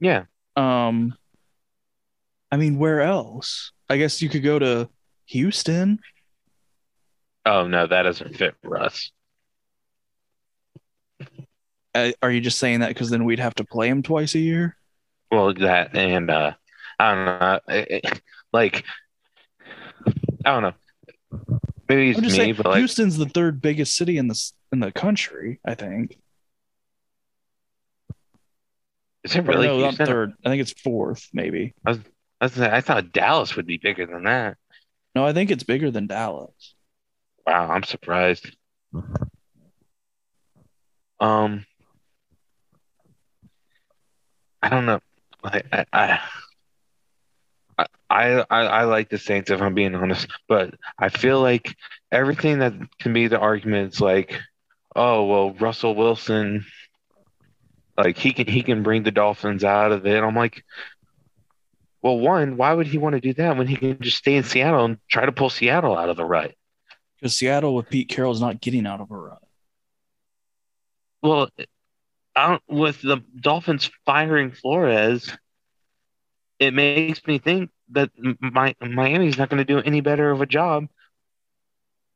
Yeah. Um, I mean, where else? I guess you could go to Houston. Oh no, that doesn't fit Russ. Uh, are you just saying that because then we'd have to play him twice a year? Well, that and uh, I don't know, like I don't know. Maybe it's me, saying but like Houston's the third biggest city in the in the country. I think. is it Or really no, not third. I think it's fourth, maybe. I, was, I thought Dallas would be bigger than that. No, I think it's bigger than Dallas. Wow, I'm surprised. Um, I don't know. I I I, I, I I like the Saints if I'm being honest, but I feel like everything that can be the arguments like, oh well, Russell Wilson, like he can he can bring the Dolphins out of it. I'm like, well, one, why would he want to do that when he can just stay in Seattle and try to pull Seattle out of the rut? Because Seattle with Pete Carroll is not getting out of a rut. Well, I don't, with the Dolphins firing Flores, it makes me think that my Miami's not going to do any better of a job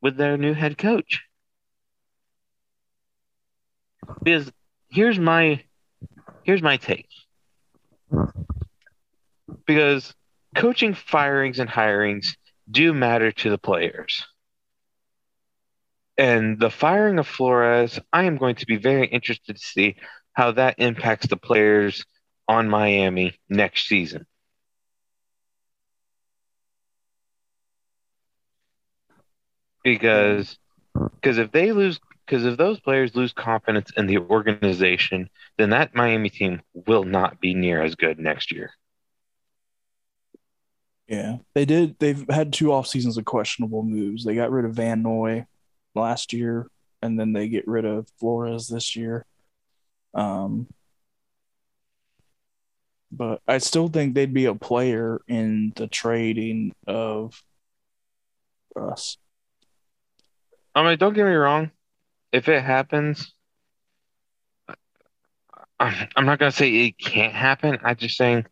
with their new head coach. Because here's my here's my take. Because coaching firings and hirings do matter to the players. And the firing of Flores, I am going to be very interested to see how that impacts the players on Miami next season. Because because if they lose because if those players lose confidence in the organization, then that Miami team will not be near as good next year. Yeah, they did. They've had two off seasons of questionable moves. They got rid of Van Noy last year, and then they get rid of Flores this year. Um, but I still think they'd be a player in the trading of us. I mean, don't get me wrong. If it happens, I'm I'm not gonna say it can't happen. I'm just saying,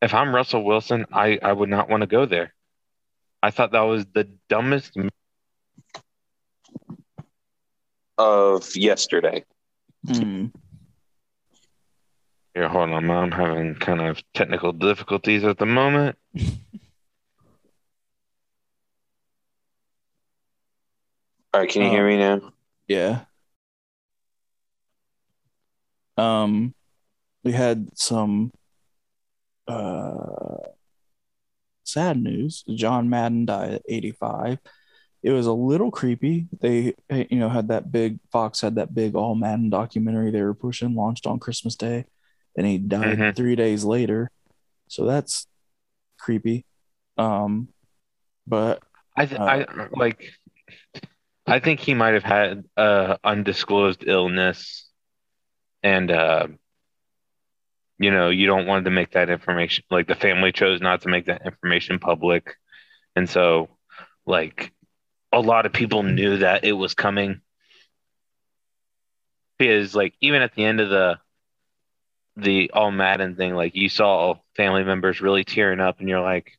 if I'm Russell Wilson, I I would not want to go there. I thought that was the dumbest of yesterday. Hmm. Here, hold on, I'm having kind of technical difficulties at the moment. All right, can you Uh, hear me now? Yeah. Um, we had some uh sad news. John Madden died at 85. It was a little creepy. They, you know, had that big Fox had that big all Madden documentary they were pushing, launched on Christmas Day, and he died Mhm. three days later. So that's creepy. Um, but I th- Uh, I like I think he might have had uh undisclosed illness and uh you know, you don't want to make that information like the family chose not to make that information public. And so like a lot of people knew that it was coming. Because like even at the end of the the all Madden thing, like you saw family members really tearing up and you're like,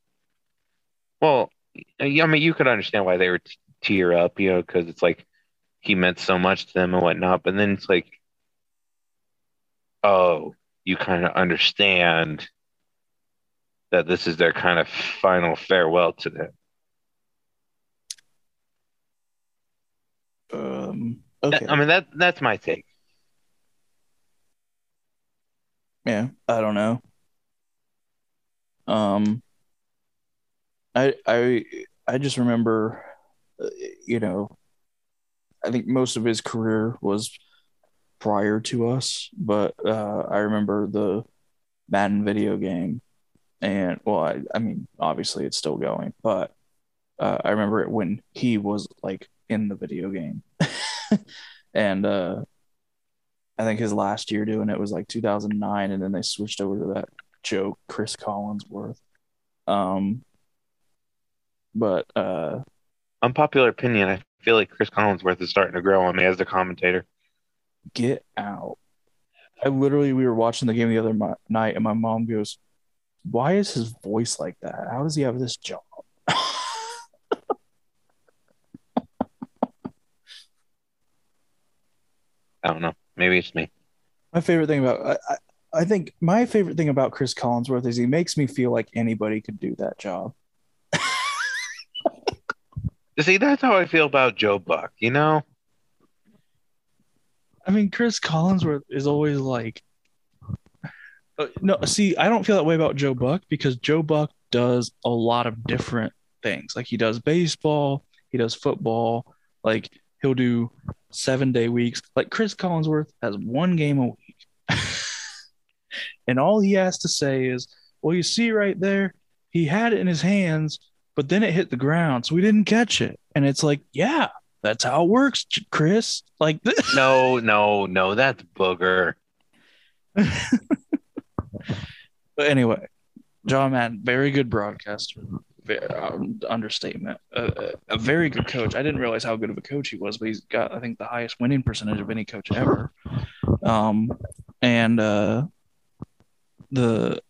well, I mean, you could understand why they were t- tear up, you know, because it's like he meant so much to them and whatnot. But then it's like, oh, you kind of understand that this is their kind of final farewell to them. um, okay. I mean, that that's my take. Yeah, I don't know. Um, I I I just remember, uh, you know, I think most of his career was prior to us, but uh, I remember the Madden video game, and well, I I mean, obviously it's still going, but uh, I remember it when he was like in the video game, and uh. I think his last year doing it was like 2009, and then they switched over to that joke, Cris Collinsworth. Um, but uh, Unpopular opinion. I feel like Cris Collinsworth is starting to grow on me as the commentator. get out. I literally, we were watching the game the other mi- night, and my mom goes, "Why is his voice like that? How does he have this job?" I don't know. Maybe it's me. my favorite thing about I, I, I think my favorite thing about Cris Collinsworth is he makes me feel like anybody could do that job. See, that's how I feel about Joe Buck. You know, I mean, Cris Collinsworth is always like, uh, no, see, I don't feel that way about Joe Buck because Joe Buck does a lot of different things. Like he does baseball, he does football, like he'll do seven day weeks. Like Cris Collinsworth has one game a week. and all he has to say is, well, you see right there, he had it in his hands, but then it hit the ground, so we didn't catch it. And it's like, yeah, that's how it works, Chris. Like, no, no, no. That's booger. But anyway, John Madden, very good broadcaster. Um, understatement. Uh, a very good coach. I didn't realize how good of a coach he was, but he's got, I think, the highest winning percentage of any coach ever. Um, and uh, the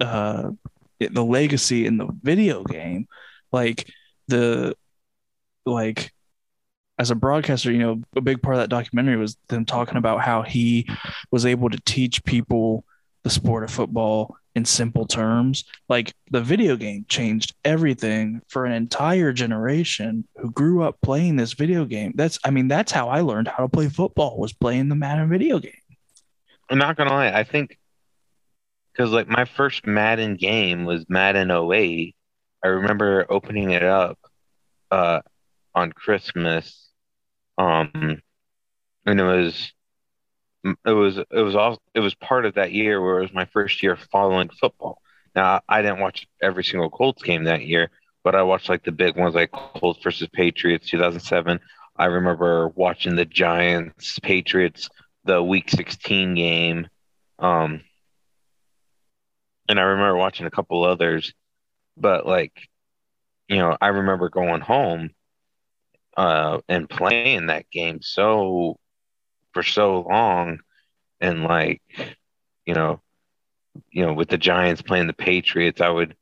uh, the legacy in the video game, like the like as a broadcaster, you know, a big part of that documentary was them talking about how he was able to teach people the sport of football in simple terms. Like the video game changed everything for an entire generation who grew up playing this video game. That's, I mean, that's how I learned how to play football was playing the Madden video game. I'm not gonna lie. I think because like my first Madden game was Madden 08. I remember opening it up uh, on Christmas, um, and it was it was it was all it was part of that year where it was my first year following football. Now I didn't watch every single Colts game that year, but I watched like the big ones like Colts versus Patriots 2007. I remember watching the Giants Patriots the Week 16 game, um, and I remember watching a couple others, but like you know I remember going home uh, and playing that game so for so long and like you know you know with the Giants playing the Patriots, I would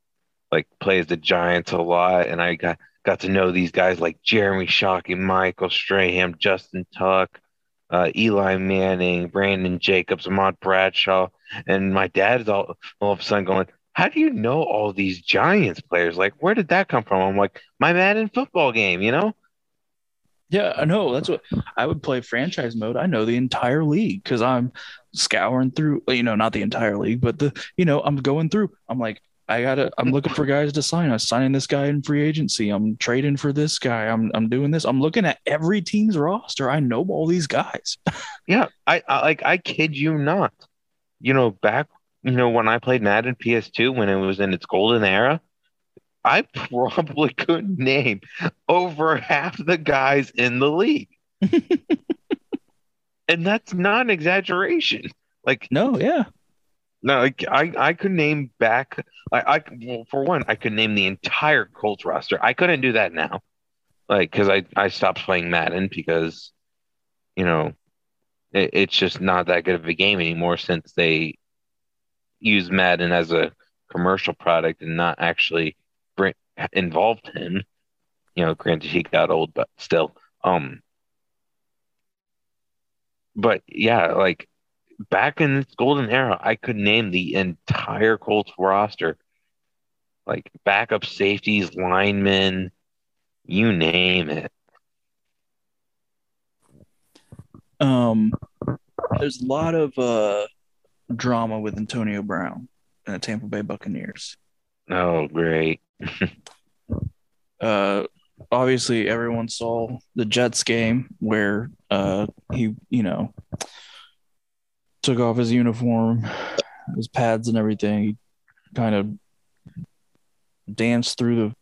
like play as the Giants a lot, and I got got to know these guys like Jeremy Shockey, Michael Strahan, Justin Tuck, uh, Eli Manning, Brandon Jacobs, Ahmad Bradshaw, and my dad is all all of a sudden going, "How do you know all these Giants players? Like, where did that come from?" I'm like, "My Madden football game, you know." Yeah, I know. That's what I would play franchise mode. I know the entire league because I'm scouring through, you know, not the entire league, but the, you know, I'm going through. I'm like, I gotta, I'm looking for guys to sign. I'm signing this guy in free agency. I'm trading for this guy. I'm, I'm doing this. I'm looking at every team's roster. I know all these guys. Yeah, I, I like I kid you not. You know, back you know when I played Madden PS2 when it was in its golden era, I probably could name over half the guys in the league. and that's not an exaggeration. Like no, yeah. no, like I I could name back I I well, for one I could name the entire Colts roster. I couldn't do that now. Like cuz I I stopped playing Madden because you know it, it's just not that good of a game anymore since they use Madden as a commercial product and not actually involved him. You know, granted he got old, but still. Um but yeah, like back in this golden era, I could name the entire Colts roster. Like backup safeties, linemen, you name it. Um, there's a lot of uh drama with Antonio Brown and the Tampa Bay Buccaneers. Oh, great. uh obviously everyone saw the Jets game where uh he you know took off his uniform his pads and everything he kind of danced through the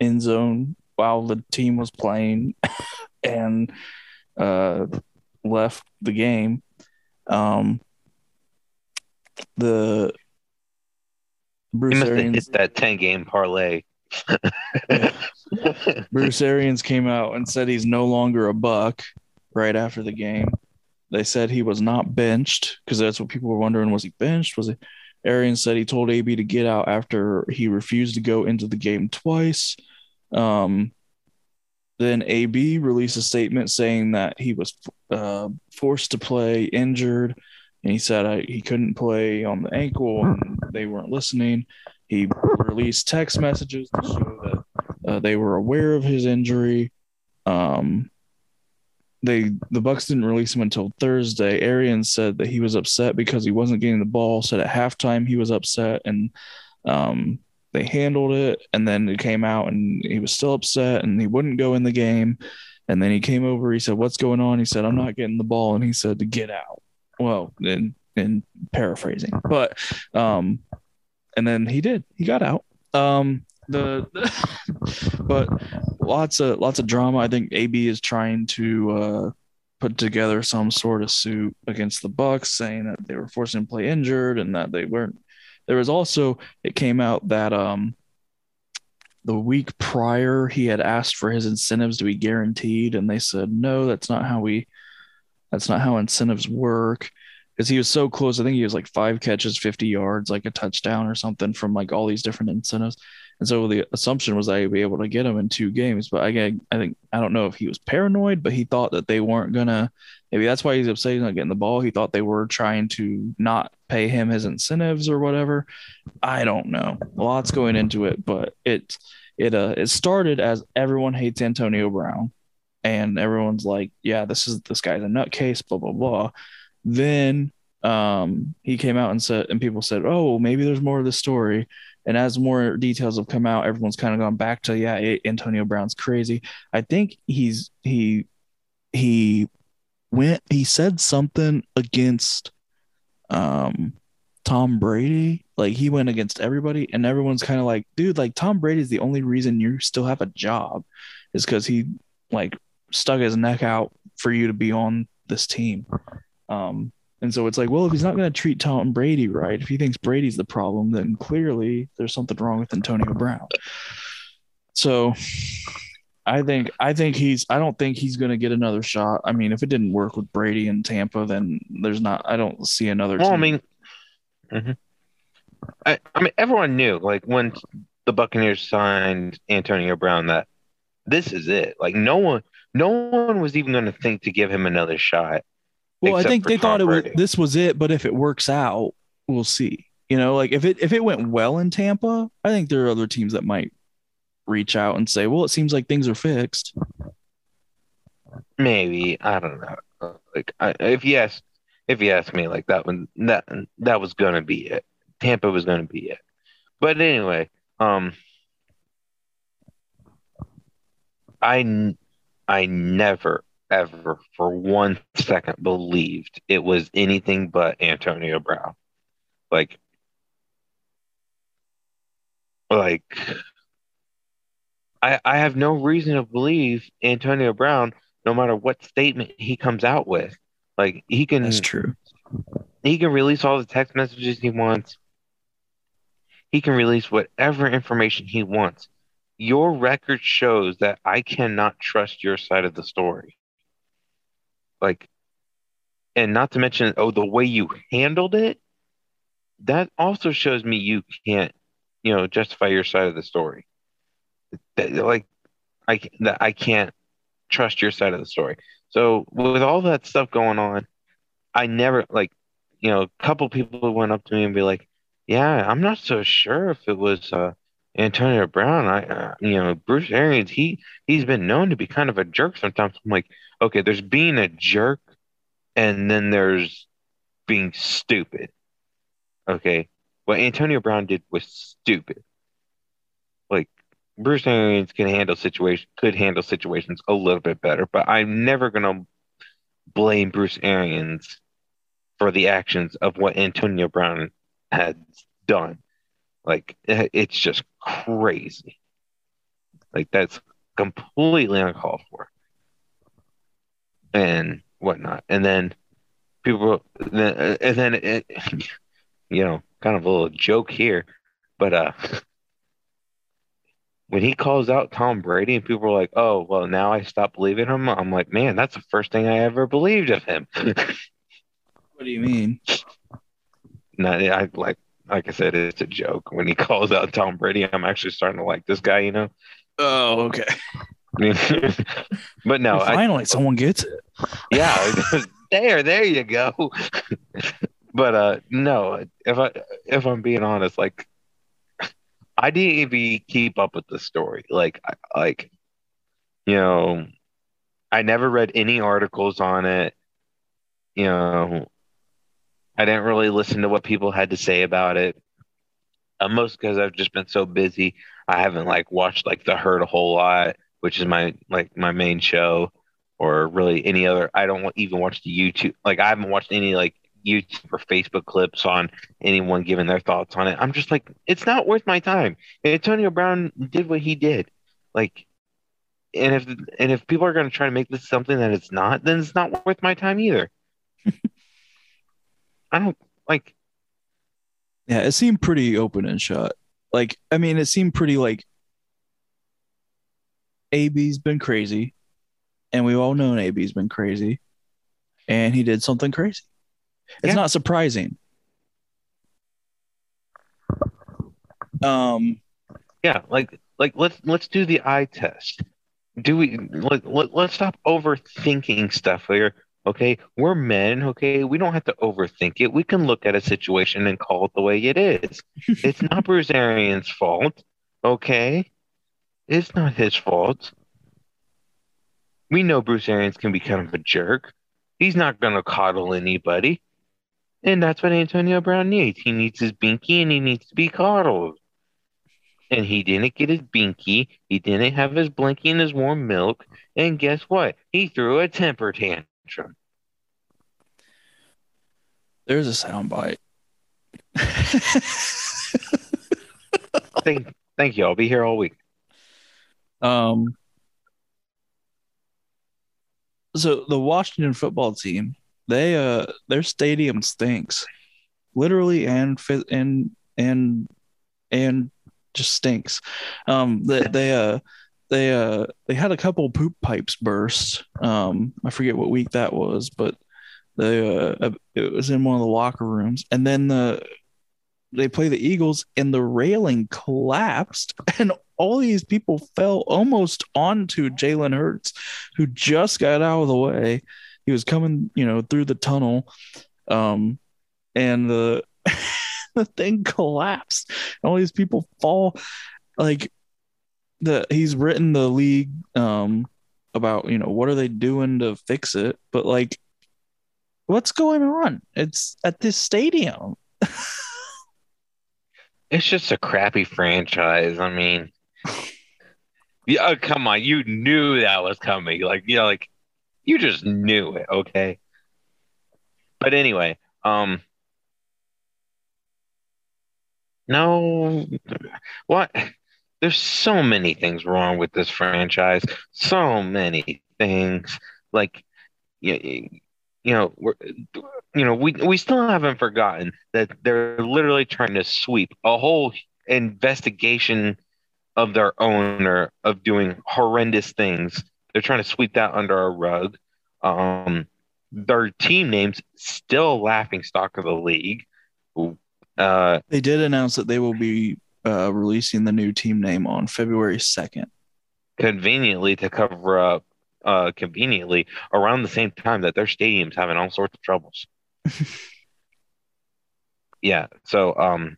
end zone while the team was playing and uh left the game um the He Bruce must have Arians hit that 10 game parlay. Bruce Arians came out and said he's no longer a buck right after the game. They said he was not benched because that's what people were wondering. Was he benched? Was it? Arians said he told AB to get out after he refused to go into the game twice. Um, then AB released a statement saying that he was uh, forced to play injured, and he said I, he couldn't play on the ankle, and they weren't listening. He released text messages to show that uh, they were aware of his injury. Um, they the Bucks didn't release him until Thursday. Arians said that he was upset because he wasn't getting the ball. Said at halftime he was upset, and um, they handled it. And then it came out, and he was still upset, and he wouldn't go in the game. And then he came over. He said, "What's going on?" He said, "I'm not getting the ball," and he said to get out. Well, in in paraphrasing, but um, and then he did. He got out. Um, the, but lots of lots of drama. I think AB is trying to uh, put together some sort of suit against the Bucks, saying that they were forcing him to play injured and that they weren't. There was also it came out that um the week prior he had asked for his incentives to be guaranteed, and they said no, that's not how we. That's not how incentives work because he was so close. I think he was like five catches, 50 yards, like a touchdown or something from like all these different incentives. And so the assumption was he'd be able to get him in two games. But I, I think, I don't know if he was paranoid, but he thought that they weren't going to, maybe that's why he's upset he's not getting the ball. He thought they were trying to not pay him his incentives or whatever. I don't know. Lots going into it, but it, it, uh, it started as everyone hates Antonio Brown. And everyone's like, yeah, this is this guy's a nutcase, blah, blah, blah then um, he came out and said, and people said, "Oh, maybe there's more of the story." And as more details have come out, everyone's kind of gone back to, yeah, Antonio Brown's crazy. I think he's he he went he said something against um Tom Brady. Like he went against everybody, and everyone's kind of like, dude, like Tom Brady is the only reason you still have a job, is because he like stuck his neck out for you to be on this team. Um, and so it's like, well, if he's not going to treat Tom Brady right, if he thinks Brady's the problem, then clearly there's something wrong with Antonio Brown. So I think I think he's I don't think he's gonna get another shot. I mean, if it didn't work with Brady and Tampa, then there's not I don't see another Well, I team. mean, mhm. I, I mean, everyone knew like when the Buccaneers signed Antonio Brown that this is it. Like no one, no one was even going to think to give him another shot. well, I think they Tom thought it was this was it, but if it works out, we'll see. You know, like if it if it went well in Tampa, I think there are other teams that might reach out and say, "Well, it seems like things are fixed." Maybe I don't know. Like I, if you ask, if you ask me, like that one, that that was going to be it. Tampa was going to be it. But anyway, um, I I never ever for one second believed it was anything but Antonio Brown. Like like I I have no reason to believe Antonio Brown no matter what statement he comes out with. Like he can That's true. he can release all the text messages he wants. He can release whatever information he wants. Your record shows that I cannot trust your side of the story. Like, and not to mention, oh, the way you handled it, that also shows me you can't, you know, justify your side of the story. That, like, I that I can't trust your side of the story. So with all that stuff going on, I never like you know, a couple people went up to me and be like, "Yeah, I'm not so sure if it was uh, Antonio Brown. I, uh, you know, Bruce Arians. He he's been known to be kind of a jerk sometimes." I'm like, "Okay, there's being a jerk, and then there's being stupid." Okay, what Antonio Brown did was stupid. Like Bruce Arians can handle situation could handle situations a little bit better, but I'm never gonna blame Bruce Arians for the actions of what Antonio Brown has done. Like it's just crazy. Like that's completely uncalled for, and whatnot. And then people, then- and then it, you know, kind of a little joke here, but uh, when he calls out Tom Brady and people are like, "Oh, well, now I stop believing him," I'm like, "Man, that's the first thing I ever believed of him." What do you mean? No, I like like I said, it's a joke. When he calls out Tom Brady, I'm actually starting to like this guy, you know. Oh, okay. but no, I, Finally, someone gets it. yeah, there, there you go. but uh, no, if I if I'm being honest, like I didn't even keep up with the story. Like, I, like you know, I never read any articles on it. You know, I didn't really listen to what people had to say about it. Uh, most because I've just been so busy. I haven't like watched like The Herd a whole lot, which is my like my main show, or really any other. I don't even watch the YouTube. Like I haven't watched any like YouTube or Facebook clips on anyone giving their thoughts on it. I'm just like, it's not worth my time. Antonio Brown did what he did, like, and if and if people are going to try to make this something that it's not, then it's not worth my time either. I don't like. Yeah, it seemed pretty open and shut. Like, I mean, it seemed pretty like AB's been crazy, and we've all known AB's been crazy, and he did something crazy. It's Yeah. not surprising. Um, Yeah, like like let's let's do the eye test. Do we like let, let's stop overthinking stuff here. Okay, we're men. Okay, we don't have to overthink it. We can look at a situation and call it the way it is. it's not Bruce Arians' fault. Okay, it's not his fault. We know Bruce Arians can be kind of a jerk. He's not gonna coddle anybody, and that's what Antonio Brown needs. He needs his binky, and he needs to be coddled and he didn't get his binky. He didn't have his blinky and his warm milk. And guess what? He threw a temper tantrum. There's a soundbite. Thank, thank you. I'll be here all week. Um, so the Washington football team, they uh, their stadium stinks, literally and and and and just stinks. Um, they, they uh, they uh they had a couple poop pipes burst. Um, I forget what week that was, but they uh it was in one of the locker rooms, and then the they play the Eagles, and the railing collapsed, and all these people fell almost onto Jalen Hurts, who just got out of the way. He was coming, you know, through the tunnel, um, and the the thing collapsed. And All these people fall, like the he's written the league um about you know what are they doing to fix it, but like what's going on? It's at this stadium. It's just a crappy franchise. I mean, yeah, oh, come on, you knew that was coming. Like, you know, like you just knew it, okay? But anyway, um no what there's so many things wrong with this franchise. So many things. Like you, you know, we're, you know, we we still haven't forgotten that they're literally trying to sweep a whole investigation of their owner of doing horrendous things. They're trying to sweep that under a rug. Um, their team names still laughing stock of the league. Uh, they did announce that they will be uh, releasing the new team name on February second. Conveniently to cover up, uh, conveniently around the same time that their stadium's having all sorts of troubles. yeah. So, um,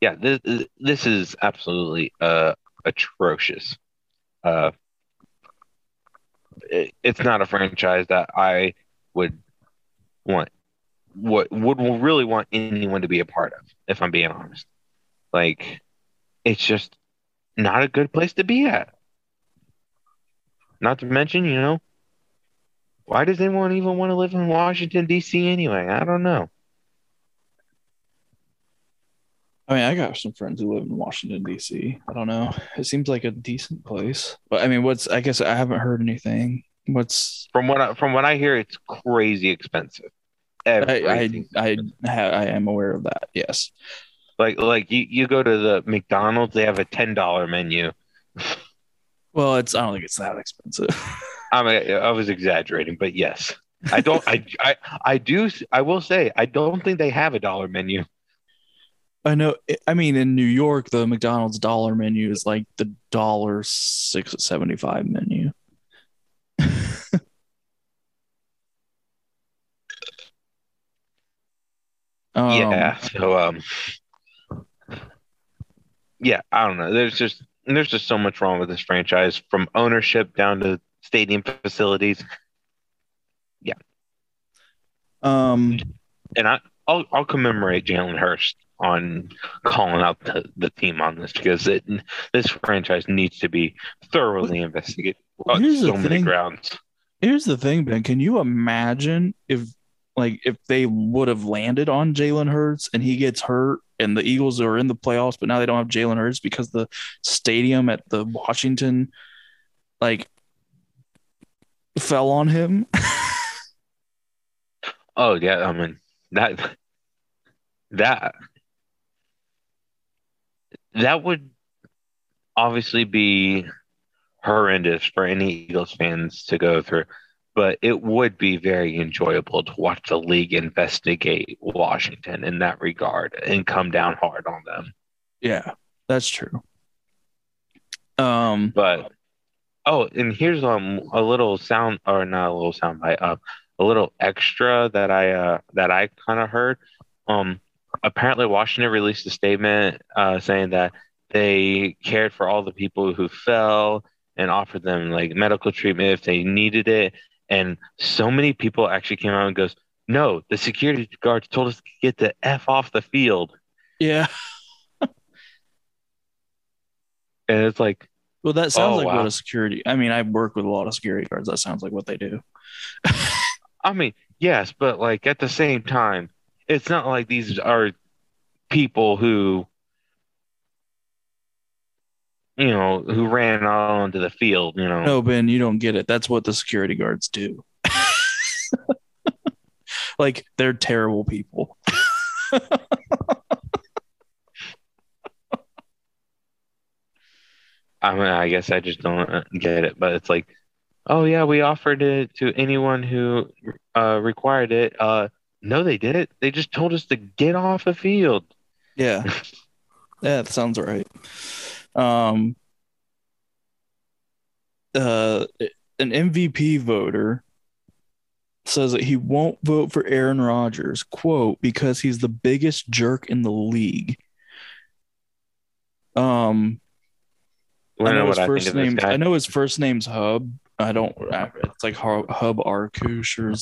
yeah, this this is absolutely uh atrocious. Uh, it, it's not a franchise that I would want what would really want anyone to be a part of, if I'm being honest. Like, it's just not a good place to be at. Not to mention, you know, why does anyone even want to live in Washington D.C. anyway? I don't know. I mean, I got some friends who live in Washington D.C. I don't know. It seems like a decent place, but I mean, what's? I guess I haven't heard anything. What's from what I, from what I hear, it's crazy expensive. Everything. I I I, I am aware of that. Yes. Like like you, you go to the McDonald's, they have a ten dollar menu. Well, it's I don't think it's that expensive. I mean, I was exaggerating, but yes, I don't. I, I I do. I will say I don't think they have a dollar menu. I know. I mean, in New York, the McDonald's dollar menu is like the dollar six seventy five menu. um, yeah. So um. Yeah, I don't know. There's just there's just so much wrong with this franchise, from ownership down to stadium facilities. Yeah. Um, and I I'll I'll commemorate Jalen Hurts on calling out the, the team on this because it this franchise needs to be thoroughly investigated on so many thing. grounds. Here's the thing, Ben. Can you imagine if like if they would have landed on Jalen Hurts and he gets hurt and the Eagles are in the playoffs, but now they don't have Jalen Hurts because the stadium at the Washington like fell on him. oh yeah, I mean that that that would obviously be horrendous for any Eagles fans to go through, but it would be very enjoyable to watch the league investigate Washington in that regard and come down hard on them. Yeah, that's true. Um, but oh, and here's um a little sound or not a little sound bite, uh, a little extra that I uh that I kind of heard. Um, apparently Washington released a statement uh, saying that they cared for all the people who fell and offered them like medical treatment if they needed it. And so many people actually came out and goes, "No, the security guards told us to get the f off the field." Yeah. and it's like, well, that sounds oh, like wow. what a security. I mean, I work with a lot of security guards. That sounds like what they do. I mean, yes, but like at the same time, it's not like these are people who you know who ran all onto the field you know no ben you don't get it that's what the security guards do like they're terrible people I mean, I guess I just don't uh, get it, but it's like, oh yeah, we offered it to anyone who uh, required it. Uh, no, they did it. They just told us to get off the field. Yeah. yeah, that sounds right. Um uh an MVP voter says that he won't vote for Aaron Rodgers, quote, because he's the biggest jerk in the league. Um I know know his first name. I know his first name's Hub. I don't. It's like Hub Arkush or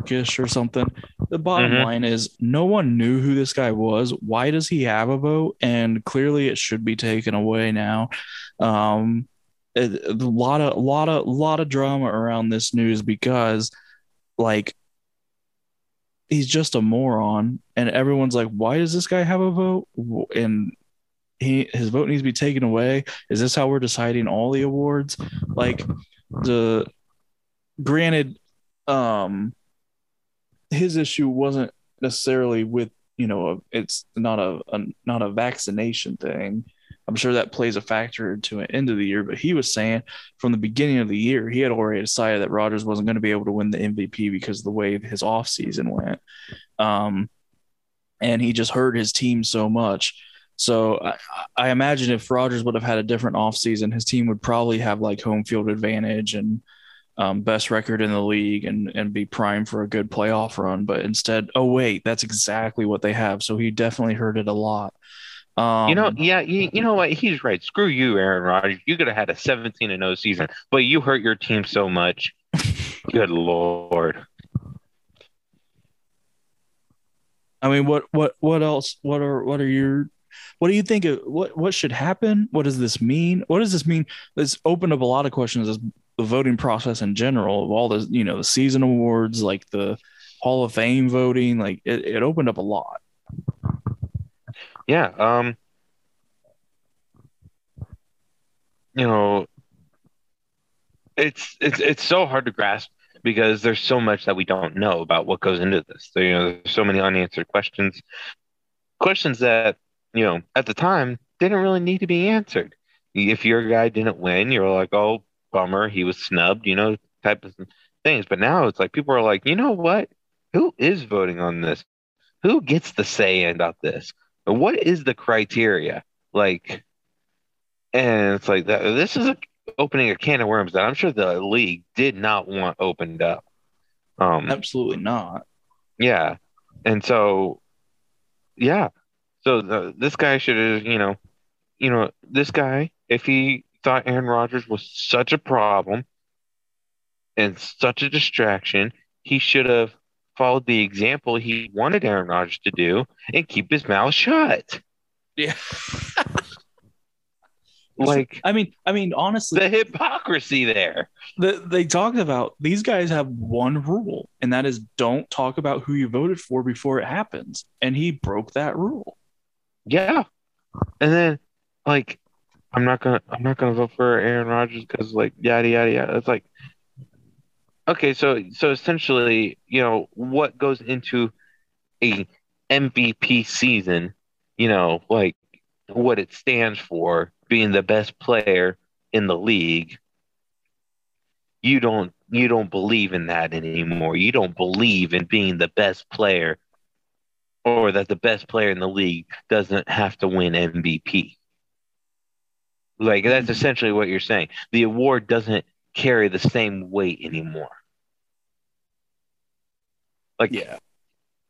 Arkish or something. The bottom Mhm. line is, no one knew who this guy was. Why does he have a vote? And clearly, it should be taken away now. Um, a lot of, lot of, lot of drama around this news because, like, he's just a moron, and everyone's like, "Why does this guy have a vote?" And he his vote needs to be taken away. Is this how we're deciding all the awards? Like the granted, um, his issue wasn't necessarily with you know a, it's not a, a not a vaccination thing. I'm sure that plays a factor into an end of the year, but he was saying from the beginning of the year he had already decided that Rodgers wasn't going to be able to win the MVP because of the way his offseason went. Um, and he just hurt his team so much. So I, I imagine if Rodgers would have had a different offseason, his team would probably have like home field advantage and um, best record in the league and and be primed for a good playoff run. But instead, oh wait, that's exactly what they have. So he definitely hurt it a lot. Um, You know, yeah, you, you know what? He's right. Screw you, Aaron Rodgers. You could have had a 17 and 0 season, but you hurt your team so much. Good lord. I mean, what what what else? What are what are your what do you think of what what should happen? What does this mean? What does this mean? This opened up a lot of questions as the voting process in general of all the you know the season awards, like the Hall of Fame voting, like it, it opened up a lot. Yeah. Um. You know, it's it's it's so hard to grasp because there's so much that we don't know about what goes into this. So, you know, there's so many unanswered questions, questions that you know at the time didn't really need to be answered. If your guy didn't win, you're like, oh, bummer, he was snubbed, you know, type of things. But now it's like people are like, you know what? Who is voting on this? Who gets the say in about this? What is the criteria? Like, and it's like that. This is a, opening a can of worms that I'm sure the league did not want opened up. Um, Absolutely not. yeah, and so, yeah, so the, this guy should have, you know, you know, this guy, if he thought Aaron Rodgers was such a problem and such a distraction, he should have followed the example he wanted Aaron Rodgers to do and keep his mouth shut. Yeah. Like I mean, I mean, honestly, the hypocrisy there. the, they talked about these guys have one rule, and that is don't talk about who you voted for before it happens. And he broke that rule. Yeah. And then like I'm not gonna I'm not gonna vote for Aaron Rodgers because like yada yada yada. It's like okay, so so essentially, you know, what goes into a MVP season, you know, like what it stands for, being the best player in the league. You don't you don't believe in that anymore. You don't believe in being the best player or that the best player in the league doesn't have to win MVP. Like that's Mhm. essentially what you're saying. The award doesn't carry the same weight anymore. Like Yeah.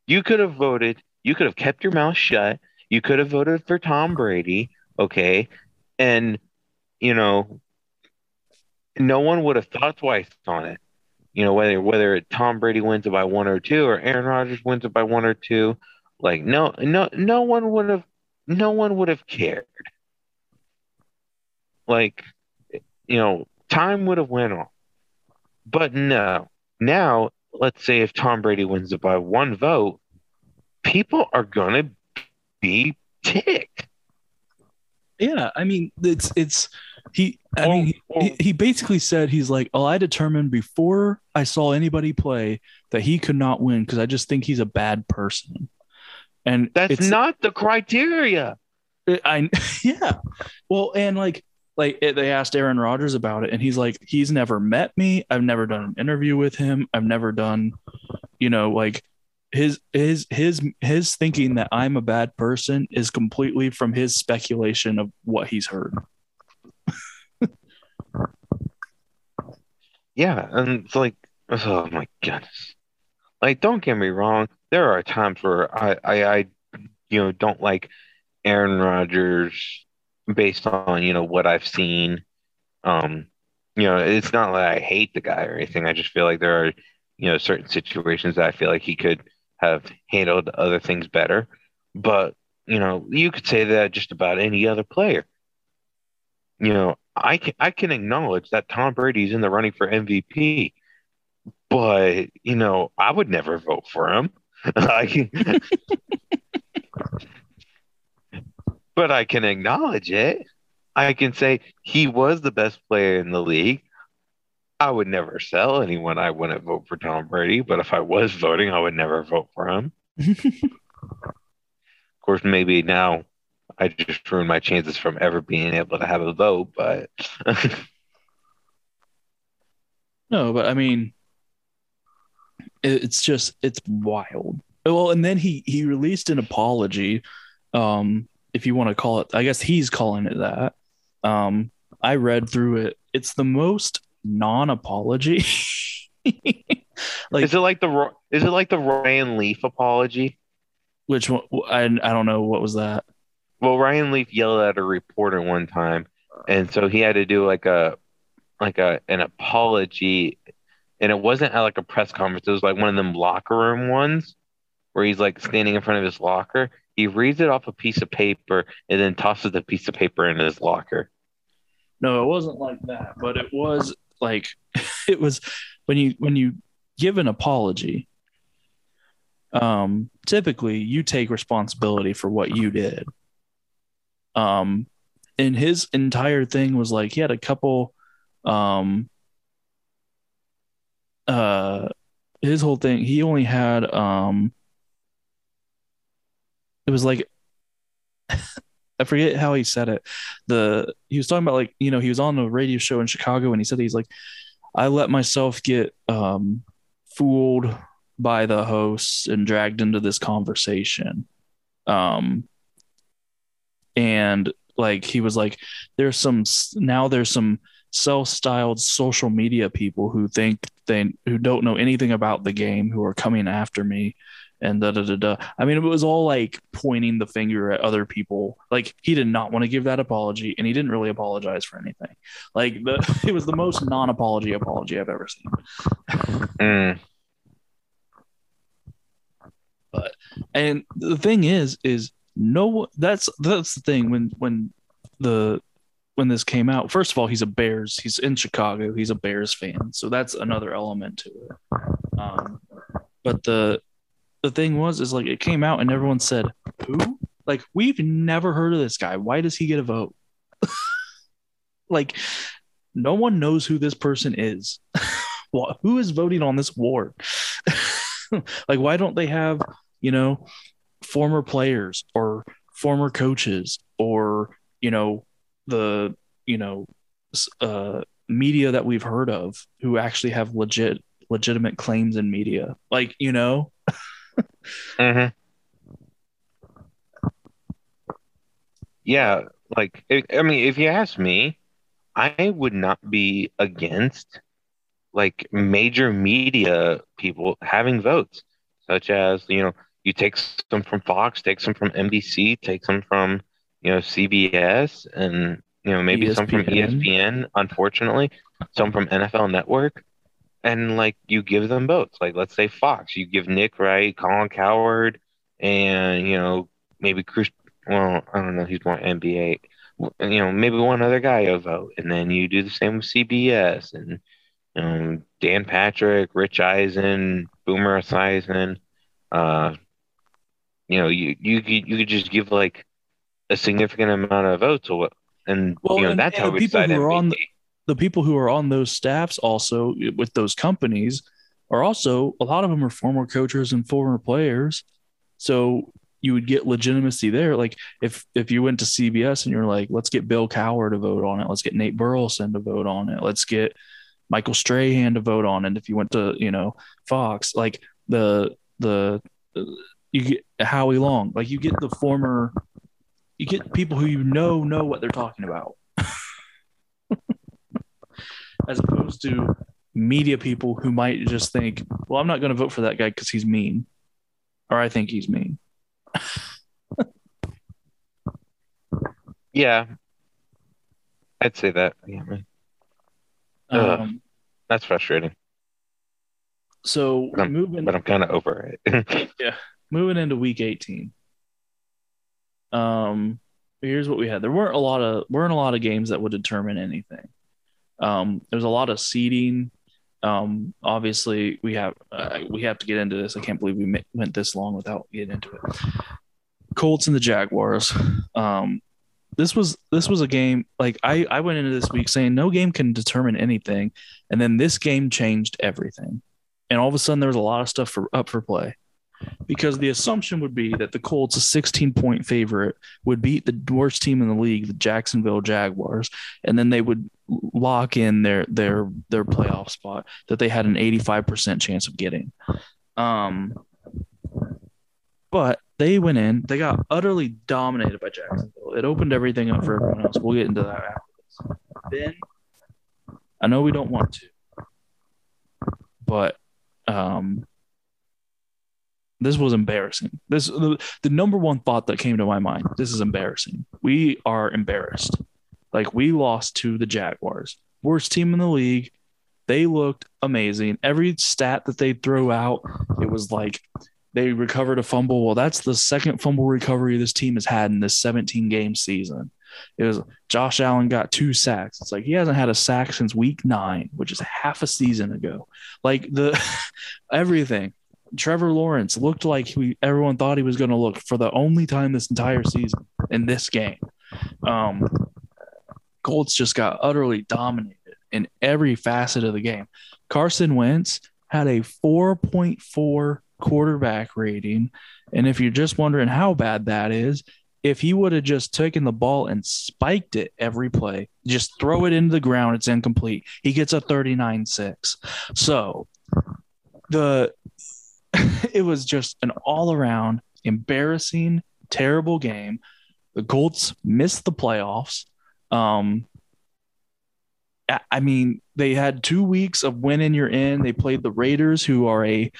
you could have voted, you could have kept your mouth shut, you could have voted for Tom Brady, okay? And you know, no one would have thought twice on it. You know, whether whether Tom Brady wins it by one or two or Aaron Rodgers wins it by one or two, like no no no one would have no one would have cared. Like you know, time would have went on. But no. Now, let's say if Tom Brady wins it by one vote, people are gonna be ticked. Yeah, I mean, it's it's he. I Oh, mean, he, oh. he, he basically said he's like, "Oh, I determined before I saw anybody play that he could not win because I just think he's a bad person." And That's not the criteria. I yeah, well, and like like it, they asked Aaron Rodgers about it, and he's like, he's never met me. I've never done an interview with him. I've never done, you know, like his his his his thinking that I'm a bad person is completely from his speculation of what he's heard. Yeah, and it's like, oh my goodness. Like, don't get me wrong. There are times where I, I, I, you know, don't like Aaron Rodgers based on, you know, what I've seen. Um, you know, it's not like I hate the guy or anything. I just feel like there are, you know, certain situations that I feel like he could have handled other things better. But, you know, you could say that just about any other player. You know, I can I can acknowledge that Tom Brady's in the running for MVP, but you know, I would never vote for him. I, but I can acknowledge it. I can say he was the best player in the league. I would never sell anyone I wouldn't vote for Tom Brady, but if I was voting, I would never vote for him. of course, maybe now I just ruined my chances from ever being able to have a vote, but No, but I mean, it's just it's wild. Well, and then he he released an apology, um, if you want to call it. I guess he's calling it that. Um, I read through it. It's the most non-apology. like is it like the is it like the Ryan Leaf apology? which one? I I don't know what was that. Well, Ryan Leaf yelled at a reporter one time, and so he had to do like a like a an apology, and it wasn't at like a press conference. It was like one of them locker room ones where he's like standing in front of his locker. He reads it off a piece of paper and then tosses the piece of paper in his locker. No, it wasn't like that, but it was like it was when you when you give an apology. Um, typically you take responsibility for what you did. Um, and his entire thing was like he had a couple, um, uh, his whole thing he only had um, it was like I forget how he said it. The he was talking about like you know he was on a radio show in Chicago and he said he's like I let myself get um, fooled by the hosts and dragged into this conversation. Um, and like he was like there's some now there's some self-styled social media people who think they who don't know anything about the game who are coming after me and da da da da. I mean, it was all like pointing the finger at other people. Like he did not want to give that apology, and he didn't really apologize for anything. Like the it was the most non-apology apology I've ever seen. Mm. And the thing is, is no. That's that's the thing when when the when this came out. First of all, he's a Bears. He's in Chicago. He's a Bears fan, so that's another element to it. Um, but the the thing was, is like it came out and everyone said, "Who? Like we've never heard of this guy. Why does he get a vote?" like no one knows who this person is. Wha- who is voting on this award? like why don't they have you know former players or former coaches or you know the you know uh media that we've heard of who actually have legit legitimate claims in media. Like you know? Hmm Yeah, like I mean, if you ask me, I would not be against like major media people having votes, such as you know, you take some from Fox, take some from NBC, take some from you know CBS, and you know maybe some from ESPN. ESPN. Unfortunately, some from NFL Network, and like you give them votes. Like let's say Fox, you give Nick Wright, Colin Cowherd, and you know maybe Chris. Well, I don't know. He's more NBA. You know, maybe one other guy a vote, and then you do the same with CBS and um, Dan Patrick, Rich Eisen, Boomer Esiason. Uh, you know, you you could you could just give like a significant amount of votes, or what- and Well, you know and- that's and how the we people who are on MVP. the people who are on those staffs also with those companies are also a lot of them are former coaches and former players so you would get legitimacy there. Like if if you went to CBS and you're like, let's get Bill Cowher to vote on it, let's get Nate Burleson to vote on it, let's get Michael Strahan to vote on it. If you went to you know Fox, like the the you get Howie Long, like you get the former, you get people who you know know what they're talking about, as opposed to media people who might just think, well, I'm not going to vote for that guy because he's mean, or I think he's mean. Yeah, I'd say that. Yeah, Ugh. Um, that's frustrating, so Um, moving but I'm kind of over it. Yeah, moving into week 18. Um, here's what we had. There weren't a lot of weren't a lot of games that would determine anything. Um, there's a lot of seeding. Um, obviously, we have uh, we have to get into this. I can't believe we went this long without getting into it. Colts and the Jaguars. Um, this was this was a game like I I went into this week saying no game can determine anything, and then this game changed everything, and all of a sudden there was a lot of stuff for up for play because the assumption would be that the Colts, a 16 point favorite, would beat the worst team in the league, the Jacksonville Jaguars, and then they would lock in their their their playoff spot that they had an 85% chance of getting. Um, but they went in, they got utterly dominated by Jacksonville. It opened everything up for everyone else. We'll get into that after this. Then I know we don't want to, but um, this was embarrassing. This the, the number one thought that came to my mind. This is embarrassing. We are embarrassed. Like we lost to the Jaguars, worst team in the league. They looked amazing. Every stat that they throw out, it was like they recovered a fumble. Well, that's the second fumble recovery this team has had in this 17 game season. It was Josh Allen got two sacks. It's like he hasn't had a sack since week nine, which is half a season ago. Like the everything. Trevor Lawrence looked like he, everyone thought he was going to look for the only time this entire season in this game. Um, Colts just got utterly dominated in every facet of the game. Carson Wentz had a 4.4 quarterback rating. And if you're just wondering how bad that is, if he would have just taken the ball and spiked it every play, just throw it into the ground, it's incomplete. He gets a 39 6. So the it was just an all around embarrassing, terrible game. The Colts missed the playoffs. Um, I- mean, they had two weeks of winning you're in. They played the Raiders, who are a,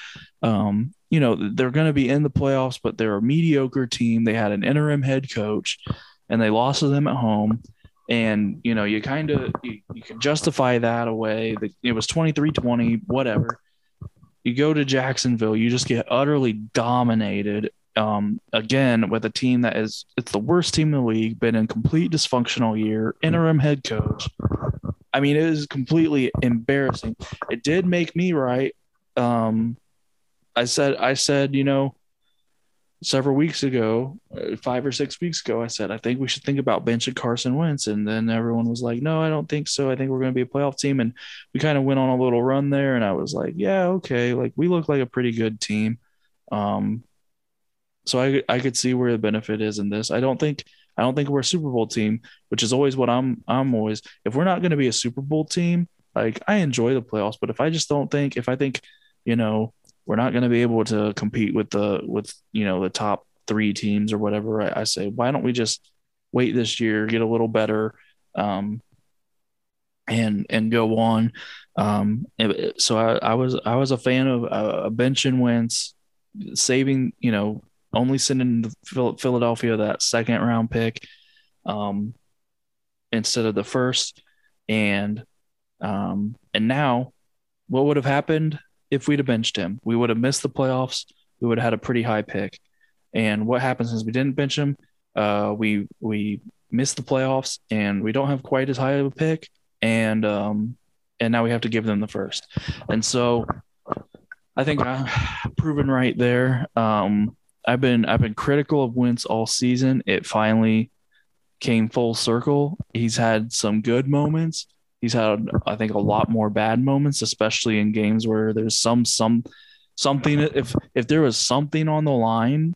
um, you know, they're going to be in the playoffs, but they're a mediocre team. They had an interim head coach, and they lost to them at home. And you know, you kind of you, you can justify that away. It was 23-20, whatever. You go to Jacksonville, you just get utterly dominated. Um, again, with a team that is it's the worst team in the league, been in complete dysfunctional year, interim head coach. I mean, it is completely embarrassing. It did make me right. Um, I said, I said, you know, several weeks ago, uh, five or six weeks ago, I said, I think we should think about benching Carson Wentz. And then everyone was like, no, I don't think so. I think we're going to be a playoff team. And we kind of went on a little run there. And I was like, yeah, okay. Like we look like a pretty good team. Um, so I, I could see where the benefit is in this. I don't think, I don't think we're a Super Bowl team, which is always what I'm, I'm always, if we're not going to be a Super Bowl team, like I enjoy the playoffs, but if I just don't think, if I think, you know, we're not going to be able to compete with the with you know the top three teams or whatever I, I say why don't we just wait this year get a little better um and and go on. Um so I, I was i was a fan of uh, bench and Wentz saving you know only sending the philadelphia that second round pick um instead of the first. And um and now what would have happened if we'd have benched him. We would have missed the playoffs. We would have had a pretty high pick. And what happens is we didn't bench him. Uh, we we missed the playoffs, and we don't have quite as high of a pick. And um, and now we have to give them the first. And so, I think I'm proven right there. Um, I've been I've been critical of Wentz all season. It finally came full circle. He's had some good moments he's had I think a lot more bad moments, especially in games where there's some some something if if there was something on the line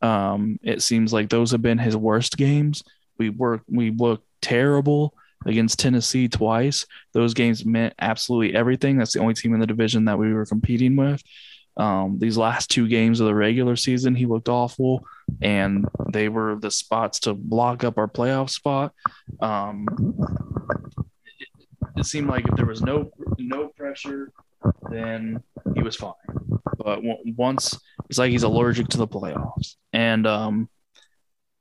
Um, it seems like those have been his worst games. We work we looked terrible against Tennessee twice. Those games meant absolutely everything. That's the only team in the division that we were competing with. Um, these last two games of the regular season, he looked awful, and they were the spots to block up our playoff spot. Um, it, seemed like if there was no no pressure, then he was fine. But once it's like he's allergic to the playoffs, and um,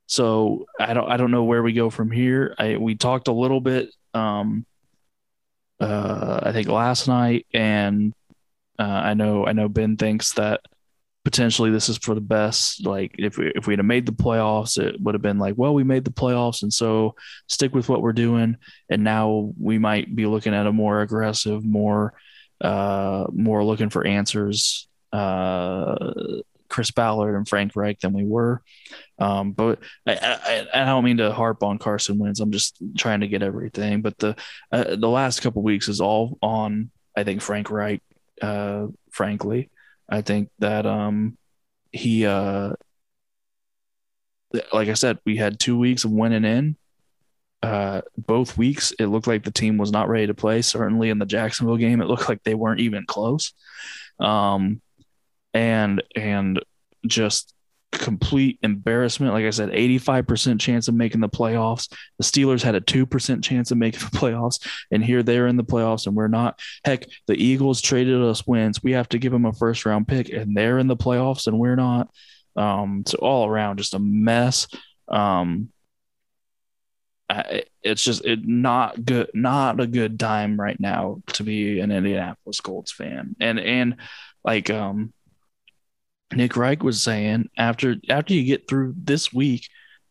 so I don't I don't know where we go from here. I we talked a little bit um, uh, I think last night, and uh, I know I know Ben thinks that potentially this is for the best. Like if we if we'd have made the playoffs, it would have been like, well, we made the playoffs, and so stick with what we're doing. And now we might be looking at a more aggressive, more uh, more looking for answers. Uh, Chris Ballard and Frank Reich than we were. Um, but I, I, I, don't mean to harp on Carson Wentz. I'm just trying to get everything. But the uh, the last couple weeks is all on I think Frank Reich. Uh, frankly, I think that um, he uh, like I said, we had two weeks of winning in. Uh, both weeks, it looked like the team was not ready to play. Certainly in the Jacksonville game, it looked like they weren't even close. Um, and and just complete embarrassment. Like I said, 85% chance of making the playoffs. The Steelers had a 2% chance of making the playoffs. And here they're in the playoffs and we're not. Heck, the Eagles traded us wins. We have to give them a first round pick and they're in the playoffs and we're not. Um, so all around just a mess. Um, I, it's just it not good, not a good time right now to be an Indianapolis Colts fan. And, and like, um, Nick Reich was saying after after you get through this week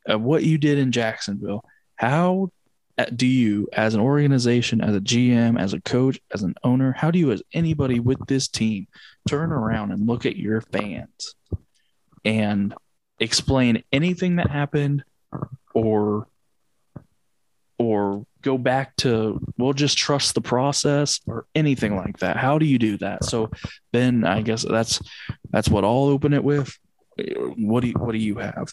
of what you did in Jacksonville, how uh, do you, as an organization, as a GM, as a coach, as an owner, how do you, as anybody with this team, turn around and look at your fans and explain anything that happened or or go back to we'll just trust the process or anything mm-hmm. like that how do you do that so ben i guess that's that's what i'll open it with what do you what do you have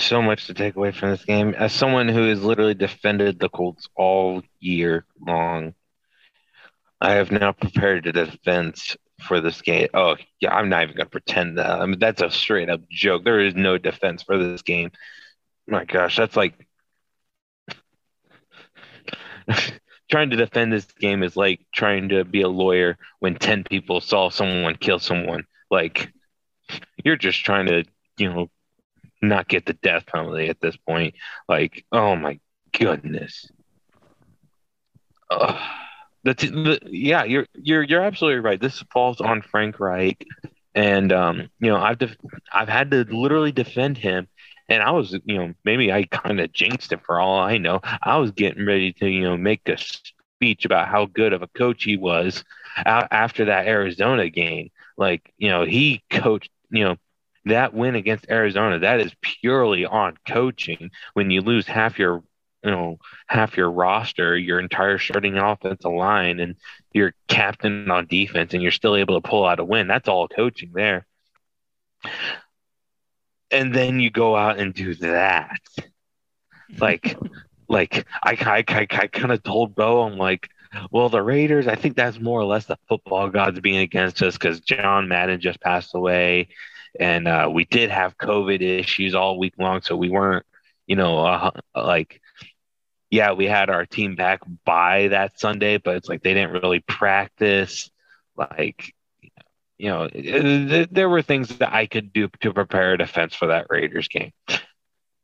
so much to take away from this game as someone who has literally defended the colts all year long i have now prepared a defense for this game. Oh, yeah, I'm not even gonna pretend that. I mean, that's a straight up joke. There is no defense for this game. My gosh, that's like trying to defend this game is like trying to be a lawyer when 10 people saw someone kill someone. Like you're just trying to, you know, not get the death penalty at this point. Like, oh my goodness. Ugh the, t- the yeah, you're you're you're absolutely right. This falls on Frank Reich, and um, you know, I've def- I've had to literally defend him, and I was, you know, maybe I kind of jinxed it for all I know. I was getting ready to, you know, make a speech about how good of a coach he was after that Arizona game. Like, you know, he coached, you know, that win against Arizona. That is purely on coaching. When you lose half your you know half your roster, your entire starting offensive line, and your captain on defense, and you're still able to pull out a win. That's all coaching there. And then you go out and do that, like, like I, I, I, I kind of told Bo, I'm like, well, the Raiders, I think that's more or less the football gods being against us because John Madden just passed away, and uh, we did have COVID issues all week long, so we weren't, you know, uh, like yeah, we had our team back by that Sunday, but it's like they didn't really practice. Like, you know, there were things that I could do to prepare a defense for that Raiders game.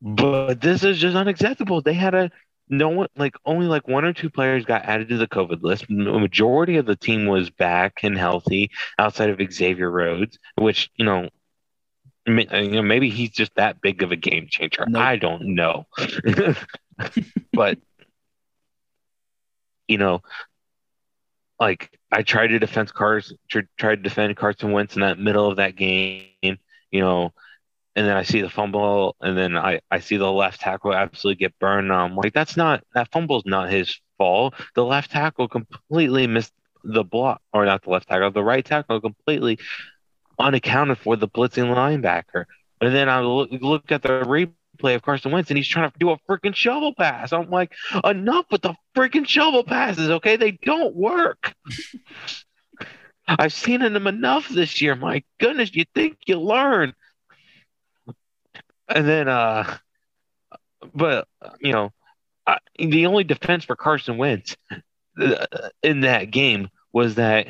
But this is just unacceptable. They had a no one like only like one or two players got added to the COVID list. The majority of the team was back and healthy outside of Xavier Rhodes, which you know, uh, you know maybe he's just that big of a game changer. Nope. I don't know. but you know, like I tried to defend cars, tried to defend Carson Wentz in that middle of that game, you know, and then I see the fumble, and then I I see the left tackle absolutely get burned. I'm like, that's not that fumble's not his fault. The left tackle completely missed the block, or not the left tackle, the right tackle completely unaccounted for the blitzing linebacker. And then I look, look at the replay of Carson Wentz and he's trying to do a freaking shovel pass. I'm like, enough with the freaking shovel passes, okay? They don't work. I've seen them enough this year. My goodness, you think you learn. And then, uh, but, you know, I, the only defense for Carson Wentz uh, in that game was that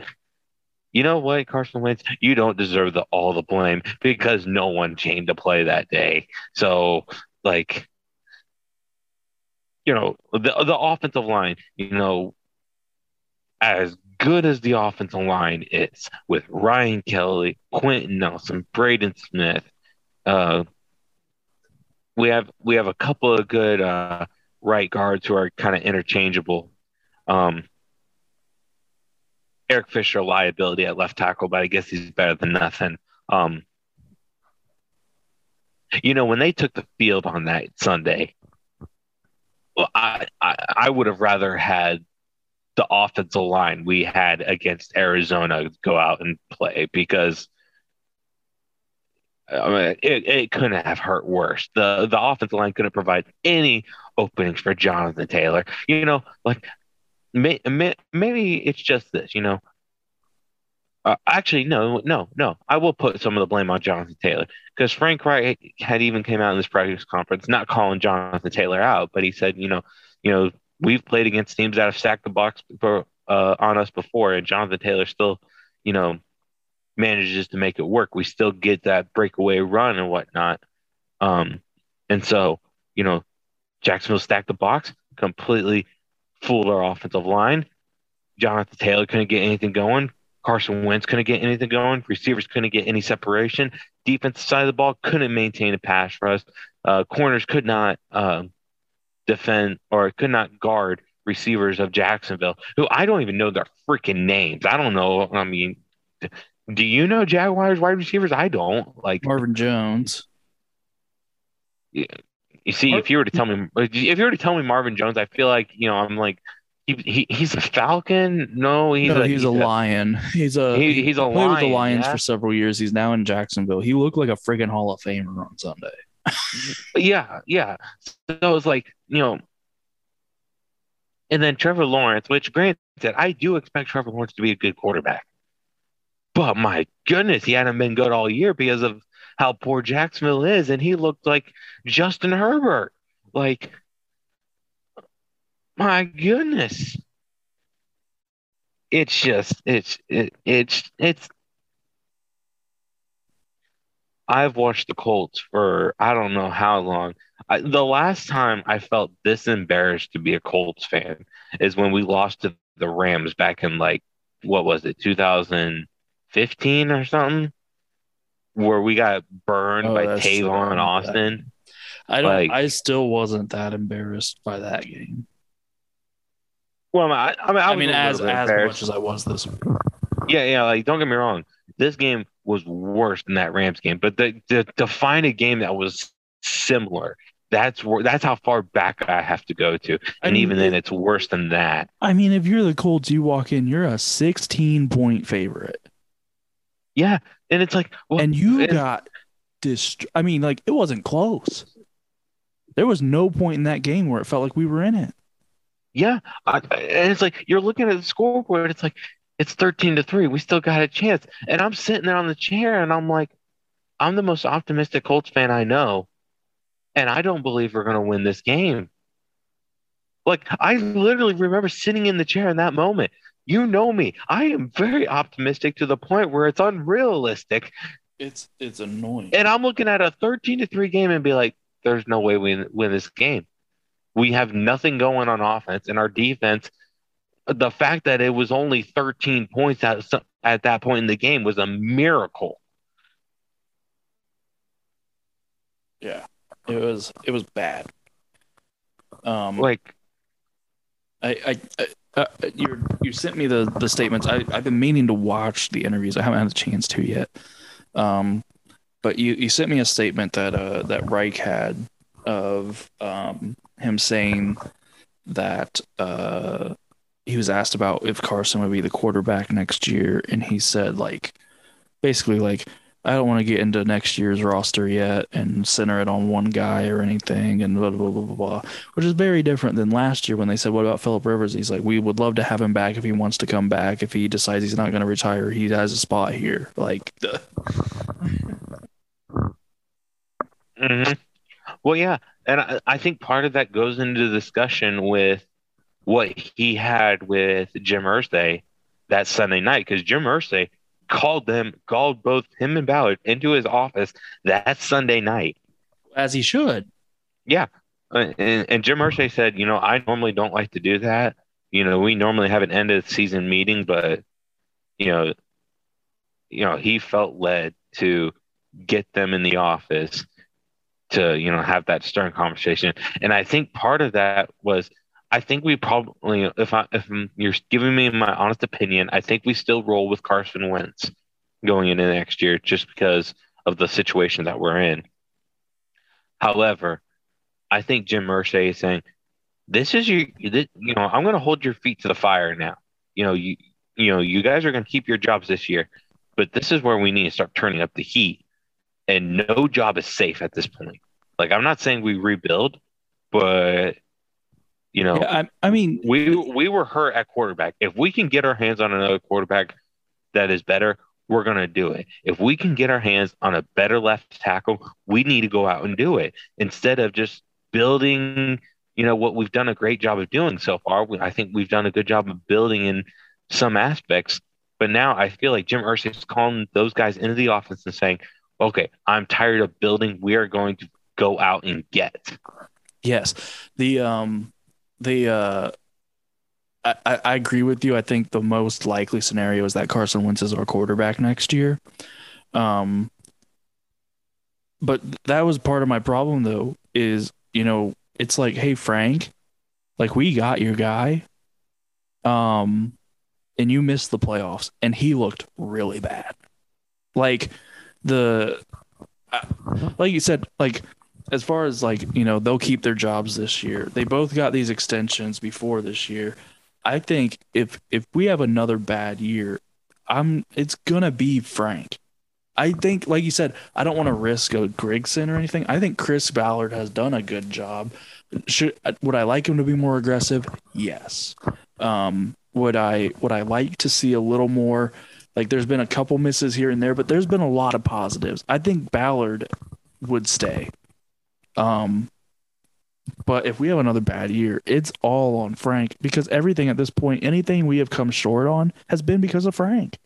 you know what, Carson Wentz, you don't deserve the all the blame because no one came to play that day. So, like, you know, the the offensive line, you know, as good as the offensive line is with Ryan Kelly, Quenton Nelson, Braden Smith, uh, we have we have a couple of good uh, right guards who are kind of interchangeable. Um, Eric Fisher liability at left tackle, but I guess he's better than nothing. Um, you know, when they took the field on that Sunday, well, I, I, I would have rather had the offensive line we had against Arizona go out and play because I mean, it, it couldn't have hurt worse. The the offensive line couldn't provide any openings for Jonathan Taylor. You know, like may, may, maybe it's just this, you know. Uh, actually, no, no, no. I will put some of the blame on Jonathan Taylor because Frank Reich had even came out in this practice conference, not calling Jonathan Taylor out, but he said, you know, you know, we've played against teams that have stacked the box for, uh, on us before, and Jonathan Taylor still, you know, manages to make it work. We still get that breakaway run and whatnot. Um, and so, you know, Jacksonville stacked the box, completely fooled our offensive line. Jonathan Taylor couldn't get anything going. Carson Wentz couldn't get anything going. Receivers couldn't get any separation. Defensive side of the ball couldn't maintain a pass rush. Uh, corners could not uh, defend or could not guard receivers of Jacksonville, who I don't even know their freaking names. I don't know. I mean, do you know Jaguars wide receivers? I don't. Like Marvin Jones. You see, if you were to tell me, if you were to tell me Marvin Jones, I feel like you know I'm like he, he he's a Falcon. No, he's no, a, he's, a, lion. He's a he- he's a played with the Lions yeah. for several years. He's now in Jacksonville. He looked like a friggin' Hall of Famer on Sunday. Yeah, yeah. So it's like, you know, and then Trevor Lawrence, which granted, I do expect Trevor Lawrence to be a good quarterback. But my goodness, he hadn't been good all year because of how poor Jacksonville is. And he looked like Justin Herbert. Like, my goodness. It's just, it's, it, it's, it's, I've watched the Colts for I don't know how long. I, the last time I felt this embarrassed to be a Colts fan is when we lost to the Rams back in like what was it, 2015 or something, where we got burned Oh, by. Tavon. Austin. I don't. Like- I still wasn't that embarrassed by that game. Well, I, I mean, I, I, mean, as as much as I was this one. Yeah, yeah. Like, don't get me wrong. This game was worse than that Rams game, but the, the, to find a game that was similar, that's where that's how far back I have to go to, I and mean, even then, it's worse than that. I mean, if you're the Colts, you walk in, you're a 16 point favorite, Yeah, and it's like, well, and you and- got dist. I mean, like it wasn't close. There was no point in that game where it felt like we were in it. yeah, I, and it's like you're looking at the scoreboard. It's like it's thirteen to three. We still got a chance, and I'm sitting there on the chair, and I'm like, I'm the most optimistic Colts fan I know, and I don't believe we're gonna win this game. Like I literally remember sitting in the chair in that moment. You know me. I am very optimistic to the point where it's unrealistic. It's it's annoying. And I'm looking at a 13 to 3 game and be like, there's no way we win this game. We have nothing going on offense, and our defense, the fact that it was only 13 points at, at that point in the game was a miracle. yeah, it was it was bad. Um, Like, I, I, I uh, you you sent me the the statements. I I've been meaning to watch the interviews. I haven't had a chance to yet. Um, but you you sent me a statement that uh that Reich had of um him saying that uh he was asked about if Carson would be the quarterback next year, and he said like basically like I don't want to get into next year's roster yet and center it on one guy or anything and blah, blah, blah, blah, blah, which is very different than last year when they said, What about Philip Rivers? He's like, We would love to have him back if he wants to come back. If he decides he's not going to retire, he has a spot here. Like, duh. hmm Well, yeah, and I, I think part of that goes into the discussion with what he had with Jim Irsay that Sunday night because Jim Irsay called them, called both him and Ballard into his office that Sunday night. as he should. Yeah, Uh, and, and Jim Irsay said, you know, I normally don't like to do that. You know, we normally have an end of season meeting, but you know, you know, he felt led to get them in the office to you know have that stern conversation and i think part of that was i think we probably if i if you're giving me my honest opinion i think we still roll with carson wentz going into next year just because of the situation that we're in. However i think jim Irsay is saying this is your this, you know i'm going to hold your feet to the fire now. You know you you know you guys are going to keep your jobs this year but this is where we need to start turning up the heat. And no job is safe at this point. Like I'm not saying we rebuild, but you know, Yeah, I, I mean, we we were hurt at quarterback. If we can get our hands on another quarterback that is better, we're gonna do it. If we can get our hands on a better left tackle, we need to go out and do it instead of just building. You know what we've done a great job of doing so far. We, I think we've done a good job of building in some aspects, but now I feel like Jim Irsay is calling those guys into the office and saying, "Okay, I'm tired of building. We are going to go out and get." Yes. The um the uh I, I agree with you. I think the most likely scenario is that Carson Wentz is our quarterback next year. Um but that was part of my problem though, is you know, it's like, hey Frank, like we got your guy. Um and you missed the playoffs and he looked really bad. Like the like you said, like as far as like you know they'll keep their jobs this year. They both got these extensions before this year. I think if if we have another bad year i'm it's gonna be frank. I think like you said i don't want to risk a grigson or anything. I think chris ballard has done a good job. Should would i like him to be more aggressive? Yes. Um would i would i like to see a little more? Like there's been a couple misses here and there but there's been a lot of positives. I think ballard would stay um, but if we have another bad year, it's all on Frank because everything at this point, anything we have come short on, has been because of Frank.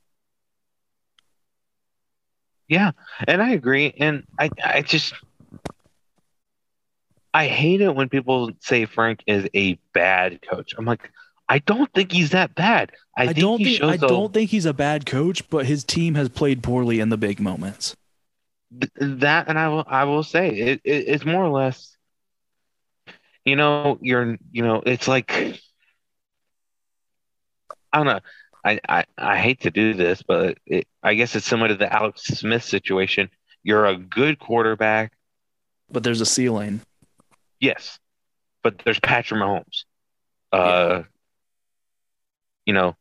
Yeah, and I agree. And I, I just, I hate it when people say Frank is a bad coach. I'm like, I don't think he's that bad. I, I, think don't think I a- don't think he's a bad coach, but his team has played poorly in the big moments. Th- that, and I will, I will say it, it, it's more or less, you know, you're, you know, it's like, I don't know. I, I, I hate to do this, but it, I guess it's similar to the Alex Smith situation. You're a good quarterback, But there's a ceiling. Yes, but there's Patrick Mahomes. Uh, you know,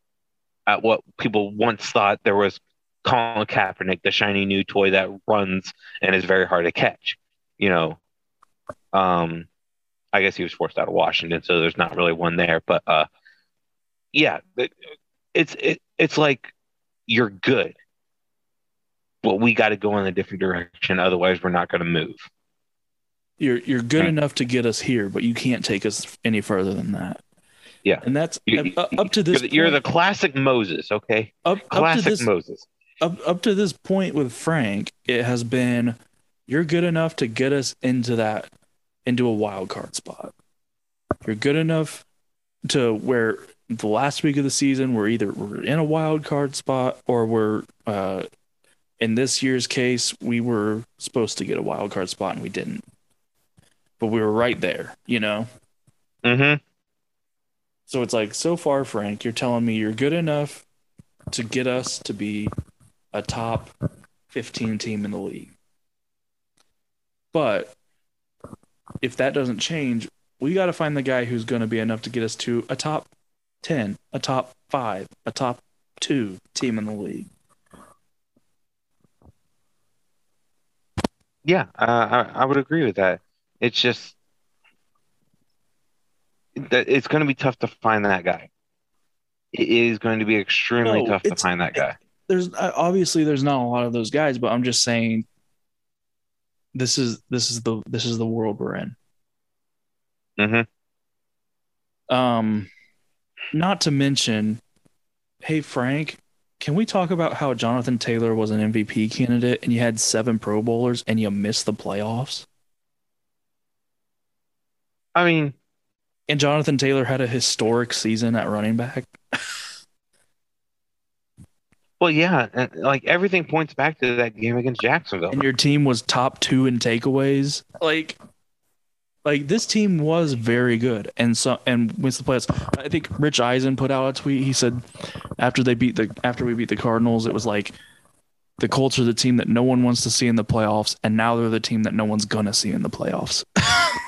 at what people once thought there was Colin Kaepernick, the shiny new toy that runs and is very hard to catch. You know, um, I guess he was forced out of Washington, so there's not really one there. But uh, yeah, it's it, it's like you're good, but we got to go in a different direction. Otherwise, we're not going to move. You're you're good Right. enough to get us here, but you can't take us any further than that. Yeah. and that's You- up, to You're this. the, you're the classic Moses, okay? up, up to Classic this Moses. Up up to this point with Frank, it has been you're good enough to get us into that into a wild card spot. You're good enough to where the last week of the season we're either we're in a wild card spot or we're uh in this year's case we were supposed to get a wild card spot and we didn't. But we were right there, you know. Mm-hmm. So it's like, so far, Frank, you're telling me you're good enough to get us to be a top 15 team in the league. But if that doesn't change, we got to find the guy who's going to be enough to get us to a top 10, a top five, a top two team in the league. Yeah, uh, I, I would agree with that. It's just that it's going to be tough to find that guy. It is going to be extremely No, tough to find that guy. There's uh, obviously there's not a lot of those guys, but I'm just saying this is this is the this is the world we're in. hmm Um, not to mention, hey Frank, can we talk about how Jonathan Taylor was an MVP candidate and you had seven Pro Bowlers and you missed the playoffs? I mean, And Jonathan Taylor had a historic season at running back. Well, yeah, like everything points back to that game against Jacksonville. and your team was top two in takeaways. Like, like this team was very good, and so and wins the playoffs. I think Rich Eisen put out a tweet. He said after they beat the after we beat the Cardinals, it was like the Colts are the team that no one wants to see in the playoffs, and now they're the team that no one's gonna see in the playoffs.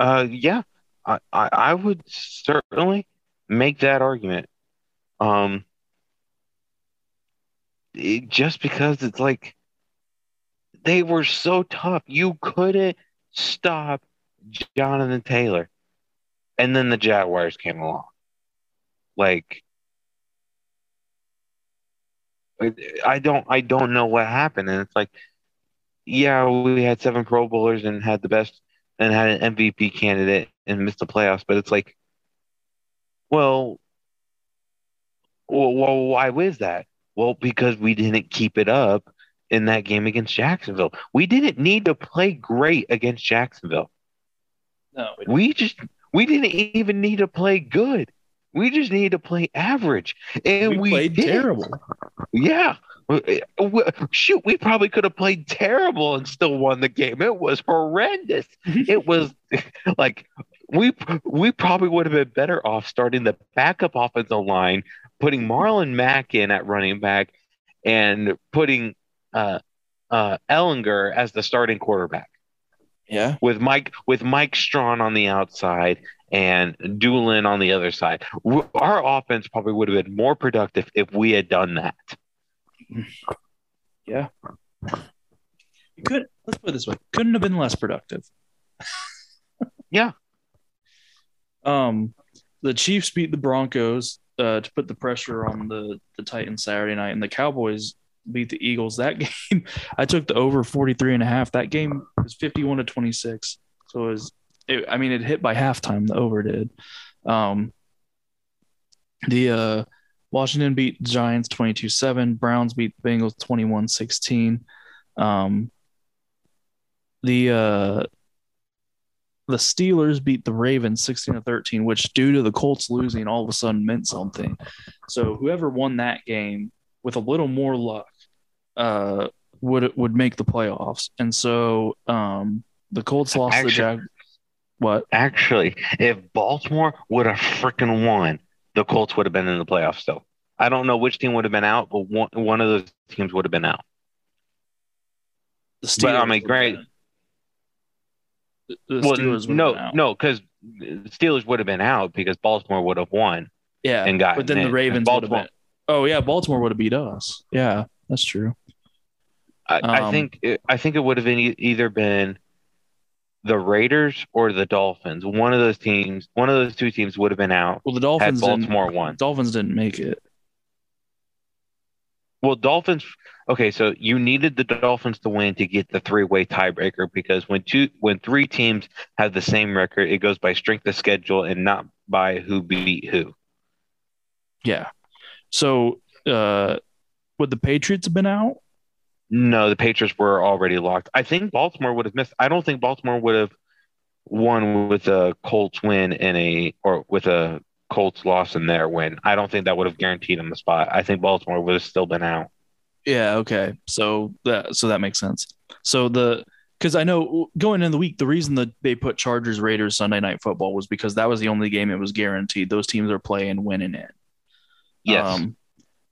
Uh, yeah, I, I, I would certainly make that argument. Um, it- just because it's like they were so tough, you couldn't stop Jonathan Taylor, and then the Jaguars came along. Like, I- don't, I don't know what happened, and it's like, yeah, we had seven Pro Bowlers and had the best and had an MVP candidate and missed the playoffs. But it's like, well, well, well, why was that? Well, because we didn't keep it up in that game against Jacksonville. We didn't need to play great against Jacksonville. No, We just we didn't even need to play good. We just needed to play average, and we, we, played did. terrible. Yeah. W- w- Shoot, we probably could have played terrible and still won the game. It was horrendous. It was like we we probably would have been better off starting the backup offensive line, putting Marlon Mack in at running back, and putting uh, uh, Ehlinger as the starting quarterback Yeah, with Mike with Mike Strachan on the outside and Dulin on the other side. Our offense probably would have been more productive if we had done that. yeah. You could let's put it this way: couldn't have been less productive. Yeah. Um, the Chiefs beat the Broncos uh, to put the pressure on the the Titans Saturday night, and the Cowboys beat the Eagles. That game, I took the over 43 and a half. That game was 51 to 26. So it was, it, I mean, it hit by halftime. The over did. Um, the uh, Washington beat Giants 22 7. Browns beat Bengals 21 16. Um, the uh, the Steelers beat the Ravens 16 to 13, which due to the Colts losing all of a sudden meant something. So whoever won that game with a little more luck uh would would make the playoffs. And so um the Colts lost Actually- the Jag what? Actually, if Baltimore would have freaking won, the Colts would have been in the playoffs still. I don't know which team would have been out, but one, one of those teams would have been out. The Steelers. But, I mean, great. been. The, well, Steelers would no, have been out. no, because the Steelers would have been out because Baltimore would have won. Yeah, and gotten but then the. Ravens would have Baltimore- been. Oh yeah, Baltimore would have beat us. Yeah, that's true. I, I Um, think it, I think it would have been e- either been the Raiders or the Dolphins. One of those teams, one of those two teams would have been out. Well, the Dolphins Baltimore won. Dolphins didn't make it. Well, Dolphins. Okay, so you needed the Dolphins to win to get the three-way tiebreaker because when two, when three teams have the same record, it goes by strength of schedule and not by who beat who. Yeah. So, uh, would the Patriots have been out? No, the Patriots were already locked. I think Baltimore would have missed. I don't think Baltimore would have won with a Colts win and a or with a Colts loss in their win. I don't think that would have guaranteed them the spot. I think Baltimore would have still been out. Yeah. Okay. So that so that makes sense. So the because I know going into the week, the reason that they put Chargers Raiders Sunday Night Football was because that was the only game it was guaranteed. Those teams are playing winning it. Yes. Um,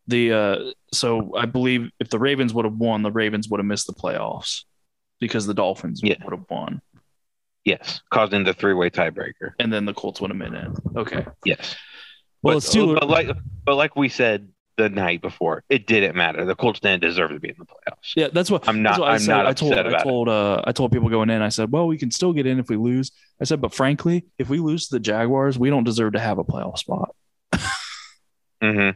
the uh, so I believe if the Ravens would have won, the Ravens would have missed the playoffs because the Dolphins Yeah. would have won, yes. Causing the three-way tiebreaker. and then the Colts would have been in. Okay. Yes. Well, but, the Steelers. but like but like we said, the night before. It didn't matter. The Colts didn't deserve to be in the playoffs. Yeah, that's what I'm not. what I I'm said. not I told upset I about it. told uh I told people going in. I said, well, we can still get in if we lose. I said, but frankly, if we lose to the Jaguars, we don't deserve to have a playoff spot. hmm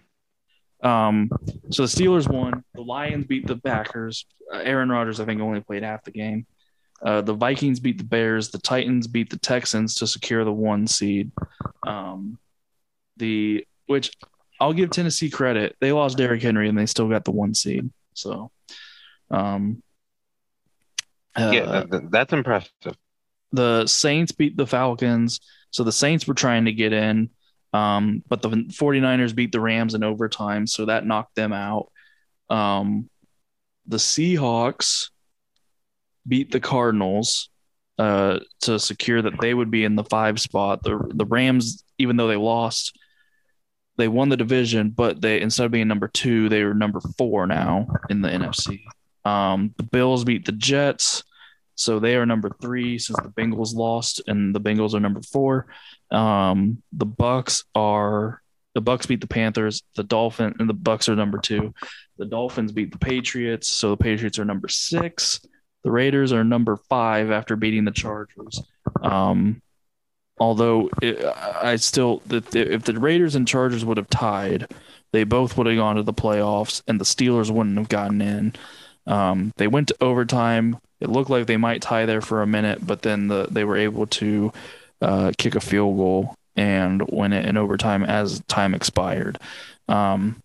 Um, so the Steelers won. The Lions beat the Packers. Uh, Aaron Rodgers, I think, only played half the game. Uh, the Vikings beat the Bears. The Titans beat the Texans to secure the one seed. Um, the which I'll give Tennessee credit. They lost Derrick Henry and they still got the one seed. So, um, uh, yeah, that- that- that's impressive. the Saints beat the Falcons. So the Saints were trying to get in, um, but the 49ers beat the Rams in overtime. So that knocked them out. Um, the Seahawks beat the Cardinals uh, to secure that they would be in the five spot. The, the Rams, even though they lost, they won the division, but they instead of being number two, they were number four now in the NFC. Um, the Bills beat the Jets. So they are number three since the Bengals lost, and the Bengals are number four. Um, the Bucks are the Bucks beat the Panthers. The Dolphin and the Bucks are number two. The Dolphins beat the Patriots, so the Patriots are number six. The Raiders are number five after beating the Chargers. Um, although it, I still, if the Raiders and Chargers would have tied, they both would have gone to the playoffs, and the Steelers wouldn't have gotten in. Um, they went to overtime. It looked like they might tie there for a minute, but then the, they were able to uh, kick a field goal and win it in overtime as time expired. Um,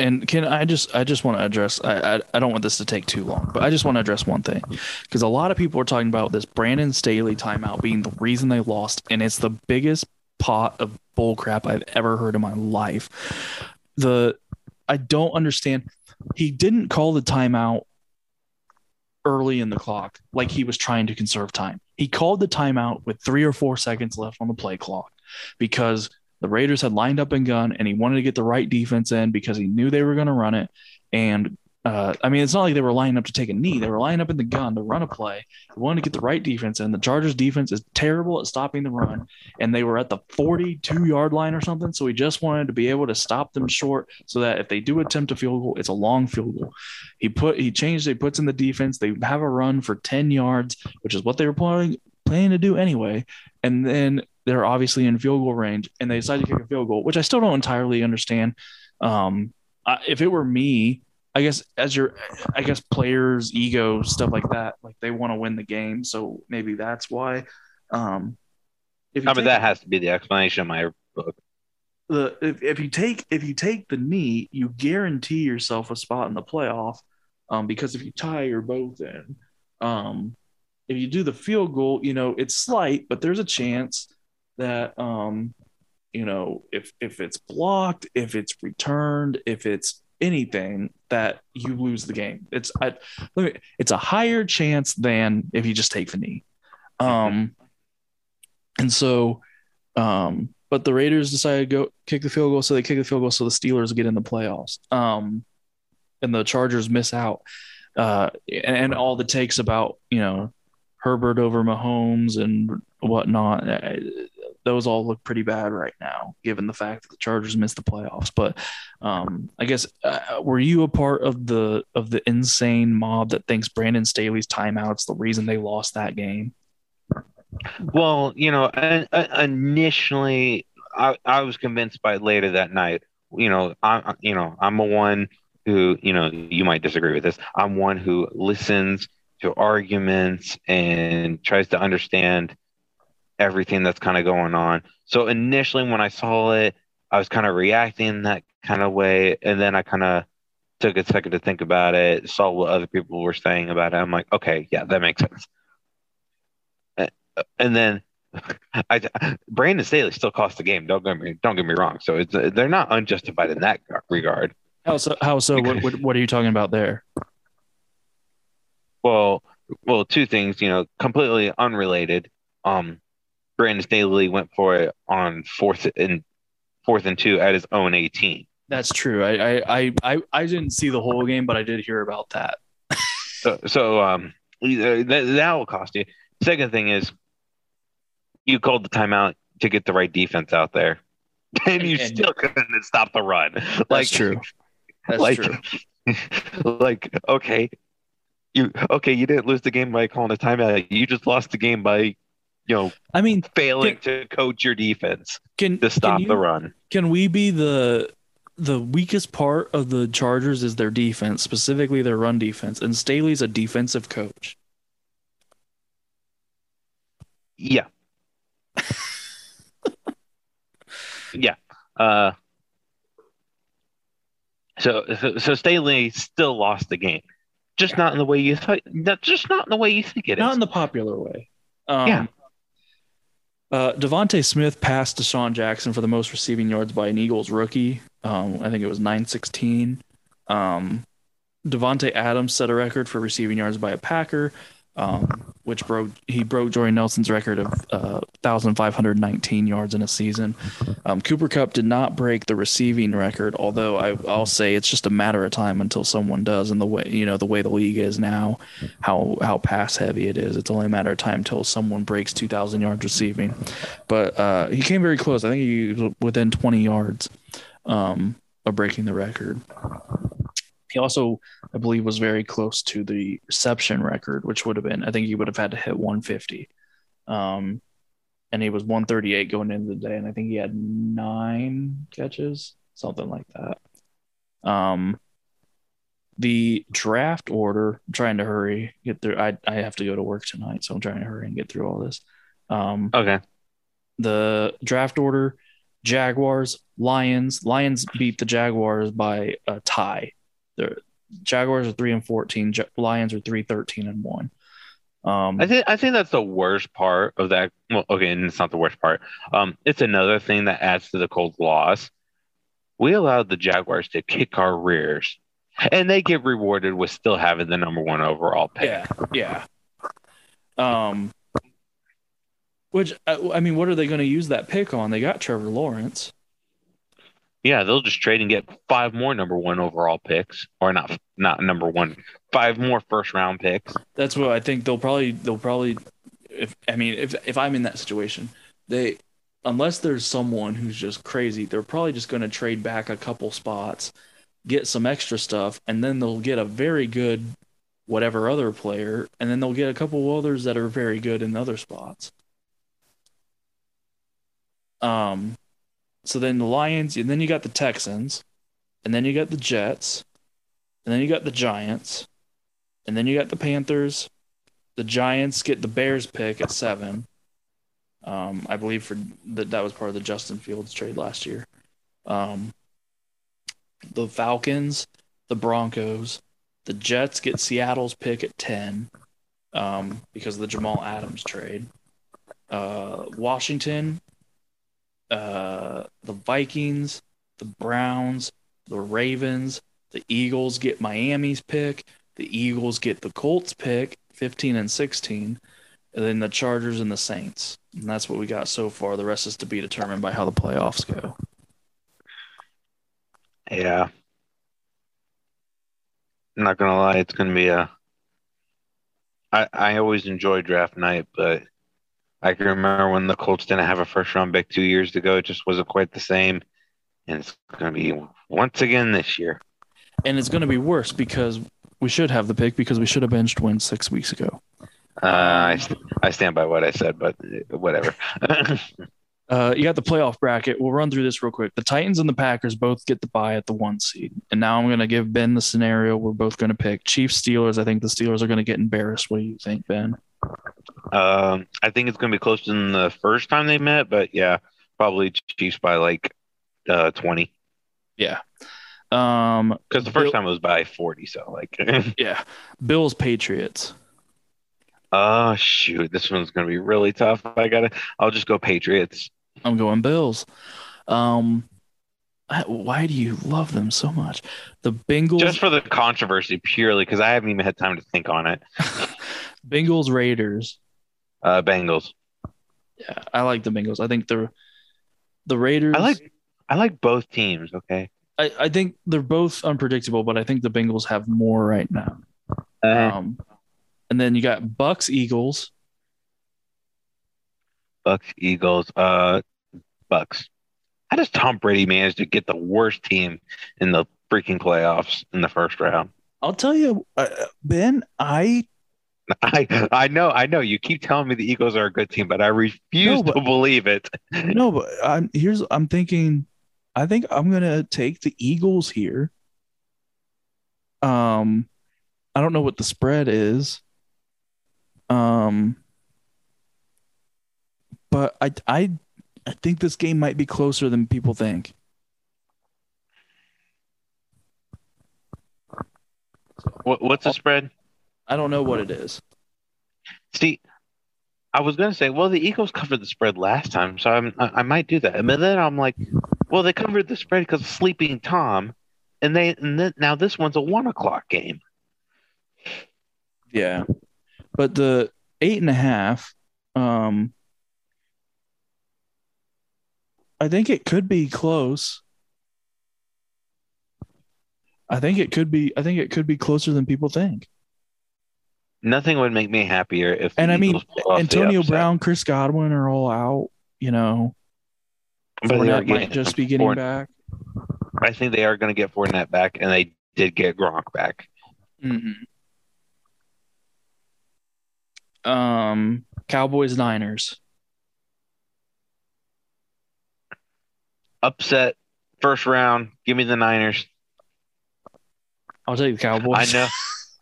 and can I just I just want to address I, I I don't want this to take too long, but I just want to address one thing because a lot of people are talking about this Brandon Staley timeout being the reason they lost, and it's the biggest pot of bull crap I've ever heard in my life. The I don't understand. He didn't call the timeout early in the clock like he was trying to conserve time. He called the timeout with three or four seconds left on the play clock because the Raiders had lined up and gun and he wanted to get the right defense in because he knew they were going to run it. And uh, I mean, it's not like they were lining up to take a knee. They were lining up in the gun to run a play. He wanted to get the right defense in. The Chargers defense is terrible at stopping the run. And they were at the 42 yard line or something. So he just wanted to be able to stop them short so that if they do attempt a field goal, it's a long field goal. He put, he changed, he puts in the defense. They have a run for 10 yards, which is what they were planning, planning to do anyway. And then they're obviously in field goal range and they decide to kick a field goal, which I still don't entirely understand. Um, I, if it were me, I guess as your, I guess players' ego stuff like that, like they want to win the game, so maybe that's why. Um, if I mean, that has to be the explanation of my book. the if, if you take if you take the knee, you guarantee yourself a spot in the playoff. Um, because if you tie, you're both in. Um, if you do the field goal, you know it's slight, but there's a chance that um, you know if if it's blocked, if it's returned, if it's anything that you lose the game. It's I, me, it's a higher chance than if you just take the knee. Um, and so, um, but the Raiders decided to go kick the field goal, so they kick the field goal, so the Steelers get in the playoffs. Um, and the Chargers miss out. Uh, and, and all the takes about you know Herbert over Mahomes and whatnot. Those all look pretty bad right now, given the fact that the Chargers missed the playoffs. But um, I guess uh, were you a part of the of the insane mob that thinks Brandon Staley's timeout's the reason they lost that game? Well, you know, initially, I, I was convinced by later that night. You know, I you know I'm a one who you know you might disagree with this. I'm one who listens to arguments and tries to understand everything that's kind of going on. So initially, when I saw it, I was kind of reacting that kind of way, and then I kind of took a second to think about it, saw what other people were saying about it. I'm like, okay, yeah, that makes sense. And then I, Brandon Staley still cost the game. Don't get me don't get me wrong. So it's they're not unjustified in that regard. How so? How so? What, what, what are you talking about there? Well, well, two things. You know, completely unrelated. Um, Brandon Staley went for it on fourth and fourth and two at his own 18. That's true. I I I I, didn't see the whole game, but I did hear about that. So, so um, that, that will cost you. Second thing is, you called the timeout to get the right defense out there. and you And- still couldn't stop the run. That's like true. That's like, true. like okay, you okay, you didn't lose the game by calling a timeout. You just lost the game by, you know, I mean, failing to coach your defense can to stop can you- the run. Can we be the the weakest part of the Chargers is their defense, specifically their run defense, and Staley's a defensive coach. Yeah. yeah. Uh, so, so, so Staley still lost the game, just not in the way you thought. Not just not in the way you think it is. Not in the popular way. Um, Yeah. Uh, DeVonta Smith passed DeSean Jackson for the most receiving yards by an Eagles rookie. Um, I think it was 916. Um, Davante Adams set a record for receiving yards by a Packer, um, which broke he broke Jordy Nelson's record of uh, 1,519 yards in a season. Um, Cooper Kupp did not break the receiving record, although I, I'll say it's just a matter of time until someone does. And the way you know the way the league is now, how how pass heavy it is, it's only a matter of time until someone breaks 2,000 yards receiving. But uh, he came very close. I think he was within 20 yards um, of breaking the record. He also, I believe, was very close to the reception record, which would have been, I think he would have had to hit 150. Um, and he was 138 going into the day, and I think he had nine catches, something like that. Um, the draft order, I'm trying to hurry, get through. I, I have to go to work tonight, so I'm trying to hurry and get through all this. Um, Okay. the draft order Jaguars, Lions. Lions beat the Jaguars by a tie. The Jaguars are 3 and 14, Ja- Lions are 3 13 and 1. Um I think I think that's the worst part of that. Well, okay, and it's not the worst part. Um, it's another thing that adds to the Colts' loss. We allowed the Jaguars to kick our rears, and they get rewarded with still having the number one overall pick. yeah, yeah. Um which I, I mean, what are they going to use that pick on? They got Trevor Lawrence. Yeah, they'll just trade and get five more number one overall picks, or not not number one, five more first round picks. That's what I think they'll probably they'll probably if I mean if if I'm in that situation, they unless there's someone who's just crazy, they're probably just going to trade back a couple spots, get some extra stuff, and then they'll get a very good whatever other player, and then they'll get a couple others that are very good in other spots. Um so then the Lions, and then you got the Texans, and then you got the Jets, and then you got the Giants, and then you got the Panthers. The Giants get the Bears pick at seven. Um, I believe for that that was part of the Justin Fields trade last year. Um, the Falcons, the Broncos, the Jets get Seattle's pick at ten um, because of the Jamal Adams trade. Uh, Washington, uh, the Vikings, the Browns, the Ravens, the Eagles get Miami's pick. The Eagles get the Colts pick, 15 and 16, and then the Chargers and the Saints. And that's what we got so far. The rest is to be determined by how the playoffs go. Yeah. I'm not gonna lie, it's gonna be a. I I always enjoy draft night, but I can remember when the Colts didn't have a first round pick two years ago. It just wasn't quite the same, and it's gonna be once again this year. And it's going to be worse because we should have the pick because we should have benched Wentz six weeks ago. Uh, I st- I stand by what I said, but uh, whatever. Uh, you got the playoff bracket. We'll run through this real quick. The Titans and the Packers both get the bye at the one seed. And now I'm going to give Ben the scenario we're both going to pick. Chiefs, Steelers. I think the Steelers are going to get embarrassed. What do you think, Ben? Um, I think it's gonna be closer than the first time they met, but yeah, probably Chiefs by like uh, twenty. Yeah. Um, Because the first Bill- time it was by forty, so like. yeah. Bills, Patriots. Oh shoot, this one's gonna be really tough. I gotta. I'll just go Patriots. I'm going Bills. Um, why do you love them so much? The Bengals, Just for the controversy, purely because I haven't even had time to think on it. Bengals, Raiders. Uh, Bengals. Yeah, I like the Bengals. I think the the Raiders. I like. I like both teams. Okay. I, I think they're both unpredictable, but I think the Bengals have more right now. Uh, Um, and then you got Bucks, Eagles. Bucks, Eagles. Uh, Bucks. How does Tom Brady manage to get the worst team in the freaking playoffs in the first round? I'll tell you, uh, Ben. I I I know I know you keep telling me the Eagles are a good team, but I refuse No, but- to believe it. no, but I'm here's I'm thinking. I think I'm gonna take the Eagles here. Um, I don't know what the spread is. Um, but I I I think this game might be closer than people think. What, what's the spread? I don't know what it is. See, I was gonna say, well, the Eagles covered the spread last time, so I'm, I, I might do that. And then I'm like, well, they covered the spread because of sleeping Tom, and they and then, now this one's a one o'clock game. Yeah. But the eight and a half, um, I think it could be close. I think it could be. I think it could be closer than people think. Nothing would make me happier if. And I mean, Eagles pull off the Antonio. Brown, Chris Godwin are all out. You know, But Fournette might just be getting Fourn- back. I think they are going to get Fournette back, and they did get Gronk back. Um, Cowboys Niners. Upset first round. Give me the Niners. I'll take the Cowboys. I know.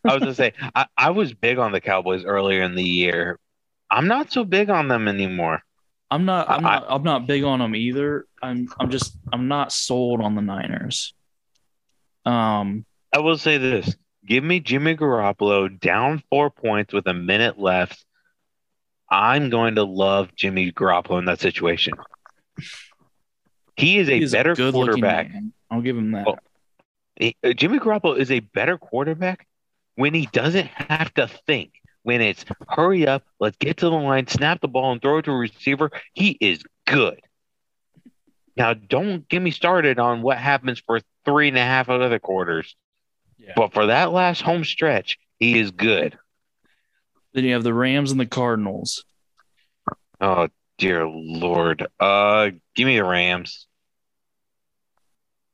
I was gonna say I, I was big on the Cowboys earlier in the year. I'm not so big on them anymore. I'm not. I'm I- not. I'm not big on them either. I'm. I'm just. I'm not sold on the Niners. Um. I will say this: give me Jimmy Garoppolo down four points with a minute left. I'm going to love Jimmy Garoppolo in that situation. He is a better good-looking quarterback. I'll give him that. Well, He- uh, Jimmy Garoppolo is a better quarterback when he doesn't have to think. When it's hurry up, let's get to the line, snap the ball, and throw it to a receiver, he is good. Now, don't get me started on what happens for three and a half other quarters, yeah. but for that last home stretch, he is good. Then you have the Rams and the Cardinals. Oh dear lord! Uh, give me the Rams.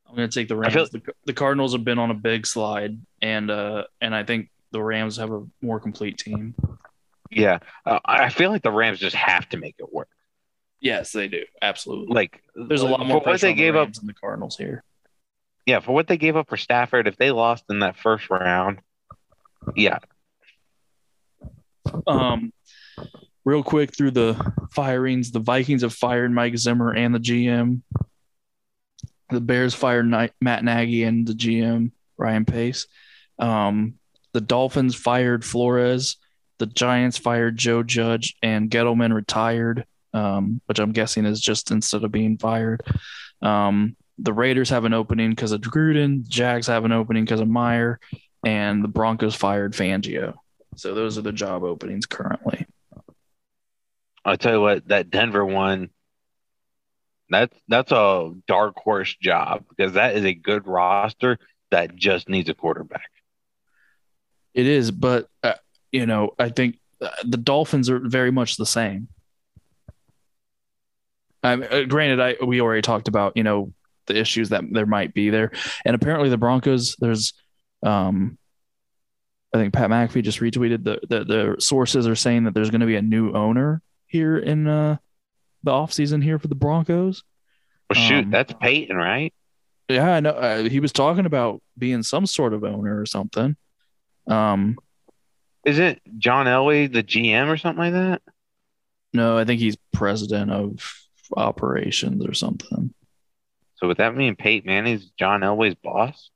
I'm going to take the Rams. feel- the, the Cardinals have been on a big slide, and uh, and I think the Rams have a more complete team. Yeah, uh, I feel like the Rams just have to make it work. Yes, they do. Absolutely. Like, There's a lot for more what pressure they on the gave up than the Cardinals here. yeah, for what they gave up for Stafford, if they lost in that first round, yeah, Um, real quick through the firings, the Vikings have fired Mike Zimmer and the GM. The Bears fired Matt Nagy and the GM Ryan Pace. Um, the Dolphins fired Flores. The Giants fired Joe Judge and Gettleman retired, um, which I'm guessing is just instead of being fired. Um, the Raiders have an opening because of Gruden. Jags have an opening because of Meyer, and the Broncos fired Fangio. So those are the job openings currently. I'll tell you what, that Denver one, that's that's a dark horse job because that is a good roster that just needs a quarterback. It is, but uh, you know, I think uh, the Dolphins are very much the same. Um, granted, I we already talked about you know the issues that there might be there, and apparently the Broncos. There's, um, I think Pat McAfee just retweeted the the, the sources are saying that there's going to be a new owner here in uh, the offseason here for the Broncos. Well, shoot, Um, that's Peyton, right? Yeah, I know. Uh, he was talking about being some sort of owner or something. Um, Isn't John Elway the GM or something like that? no, I think he's president of operations or something. So would that mean Peyton Manning's John Elway's boss?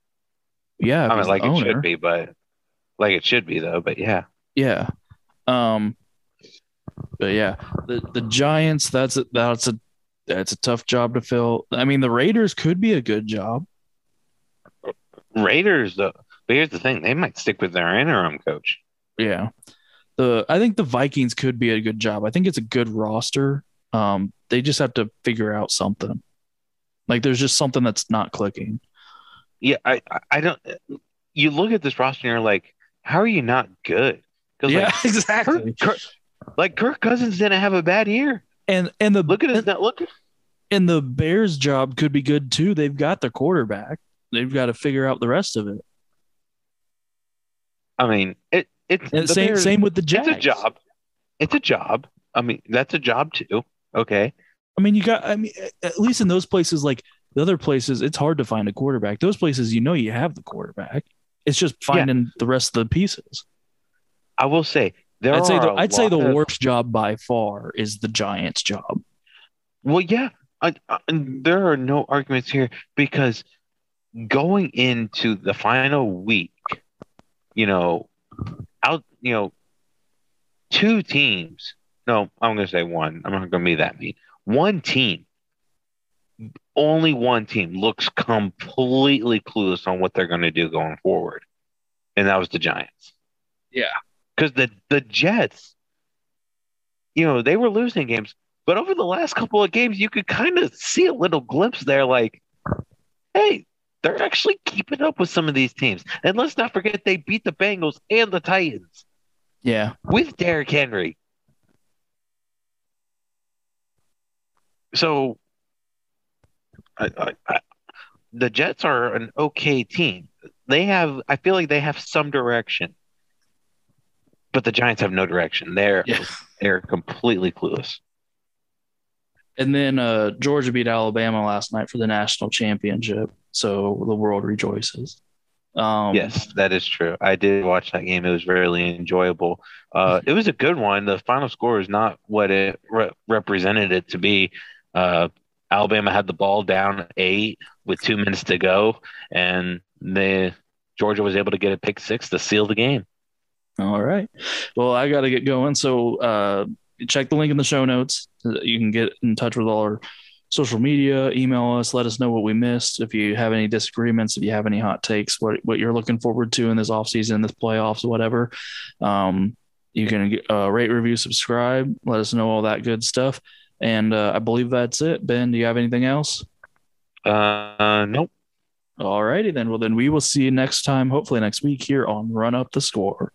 Yeah, I mean, like it owner. should be, but like it should be though. But yeah, Yeah. Um. But yeah, the the Giants. That's a that's a that's a tough job to fill. I mean, the Raiders could be a good job. Raiders though. But here's the thing: they might stick with their interim coach. Yeah. The I think the Vikings could be a good job. I think it's a good roster. Um, they just have to figure out something. Like there's just something that's not clicking. Yeah, I, I, don't. You look at this roster and you're like, how are you not good? Yeah, like, exactly. Kirk, Kirk, like Kirk Cousins didn't have a bad year. And and the Look at his and, look And the Bears' job could be good too. They've got the quarterback. They've got to figure out the rest of it. I mean, it it's And the same Bears- same with the Jags. It's a job. It's a job. I mean, that's a job too. Okay. I mean, you got. I mean, at least in those places, like the other places, it's hard to find a quarterback. Those places, you know, you have the quarterback. It's just finding the rest of the pieces. I will say there I'd say the, a I'd say the of- worst job by far is the Giants' job. Well, yeah, I, I, and there are no arguments here because going into the final week, you know, out, you know, two teams. No, I'm going to say one. I'm not going to be that mean. One team, only one team looks completely clueless on what they're going to do going forward, and that was the Giants. Yeah. Because the the Jets, you know, they were losing games, but over the last couple of games, you could kind of see a little glimpse there, like, hey, they're actually keeping up with some of these teams. And let's not forget they beat the Bengals and the Titans Yeah, with Derrick Henry. So, I, I, I, the Jets are an okay team. They have, I feel like they have some direction, but the Giants have no direction. They're Yeah. they're completely clueless. and then uh, Georgia beat Alabama last night for the national championship, so the world rejoices. Um, Yes, that is true. I did watch that game. It was really enjoyable. Uh, it was a good one. The final score is not what it re- represented it to be. Uh, Alabama had the ball down eight with two minutes to go, and the Georgia was able to get a pick six to seal the game. All right. Well, I got to get going. So uh, check the link in the show notes. You can get in touch with all our social media, email us, let us know what we missed. If you have any disagreements, if you have any hot takes, what, what you're looking forward to in this offseason, this playoffs, whatever. Um, you can uh, rate, review, subscribe. Let us know all that good stuff. And uh, I believe that's it. Ben, do you have anything else? Uh, nope. All righty then. Well, then we will see you next time, hopefully next week here on Run Up the Score.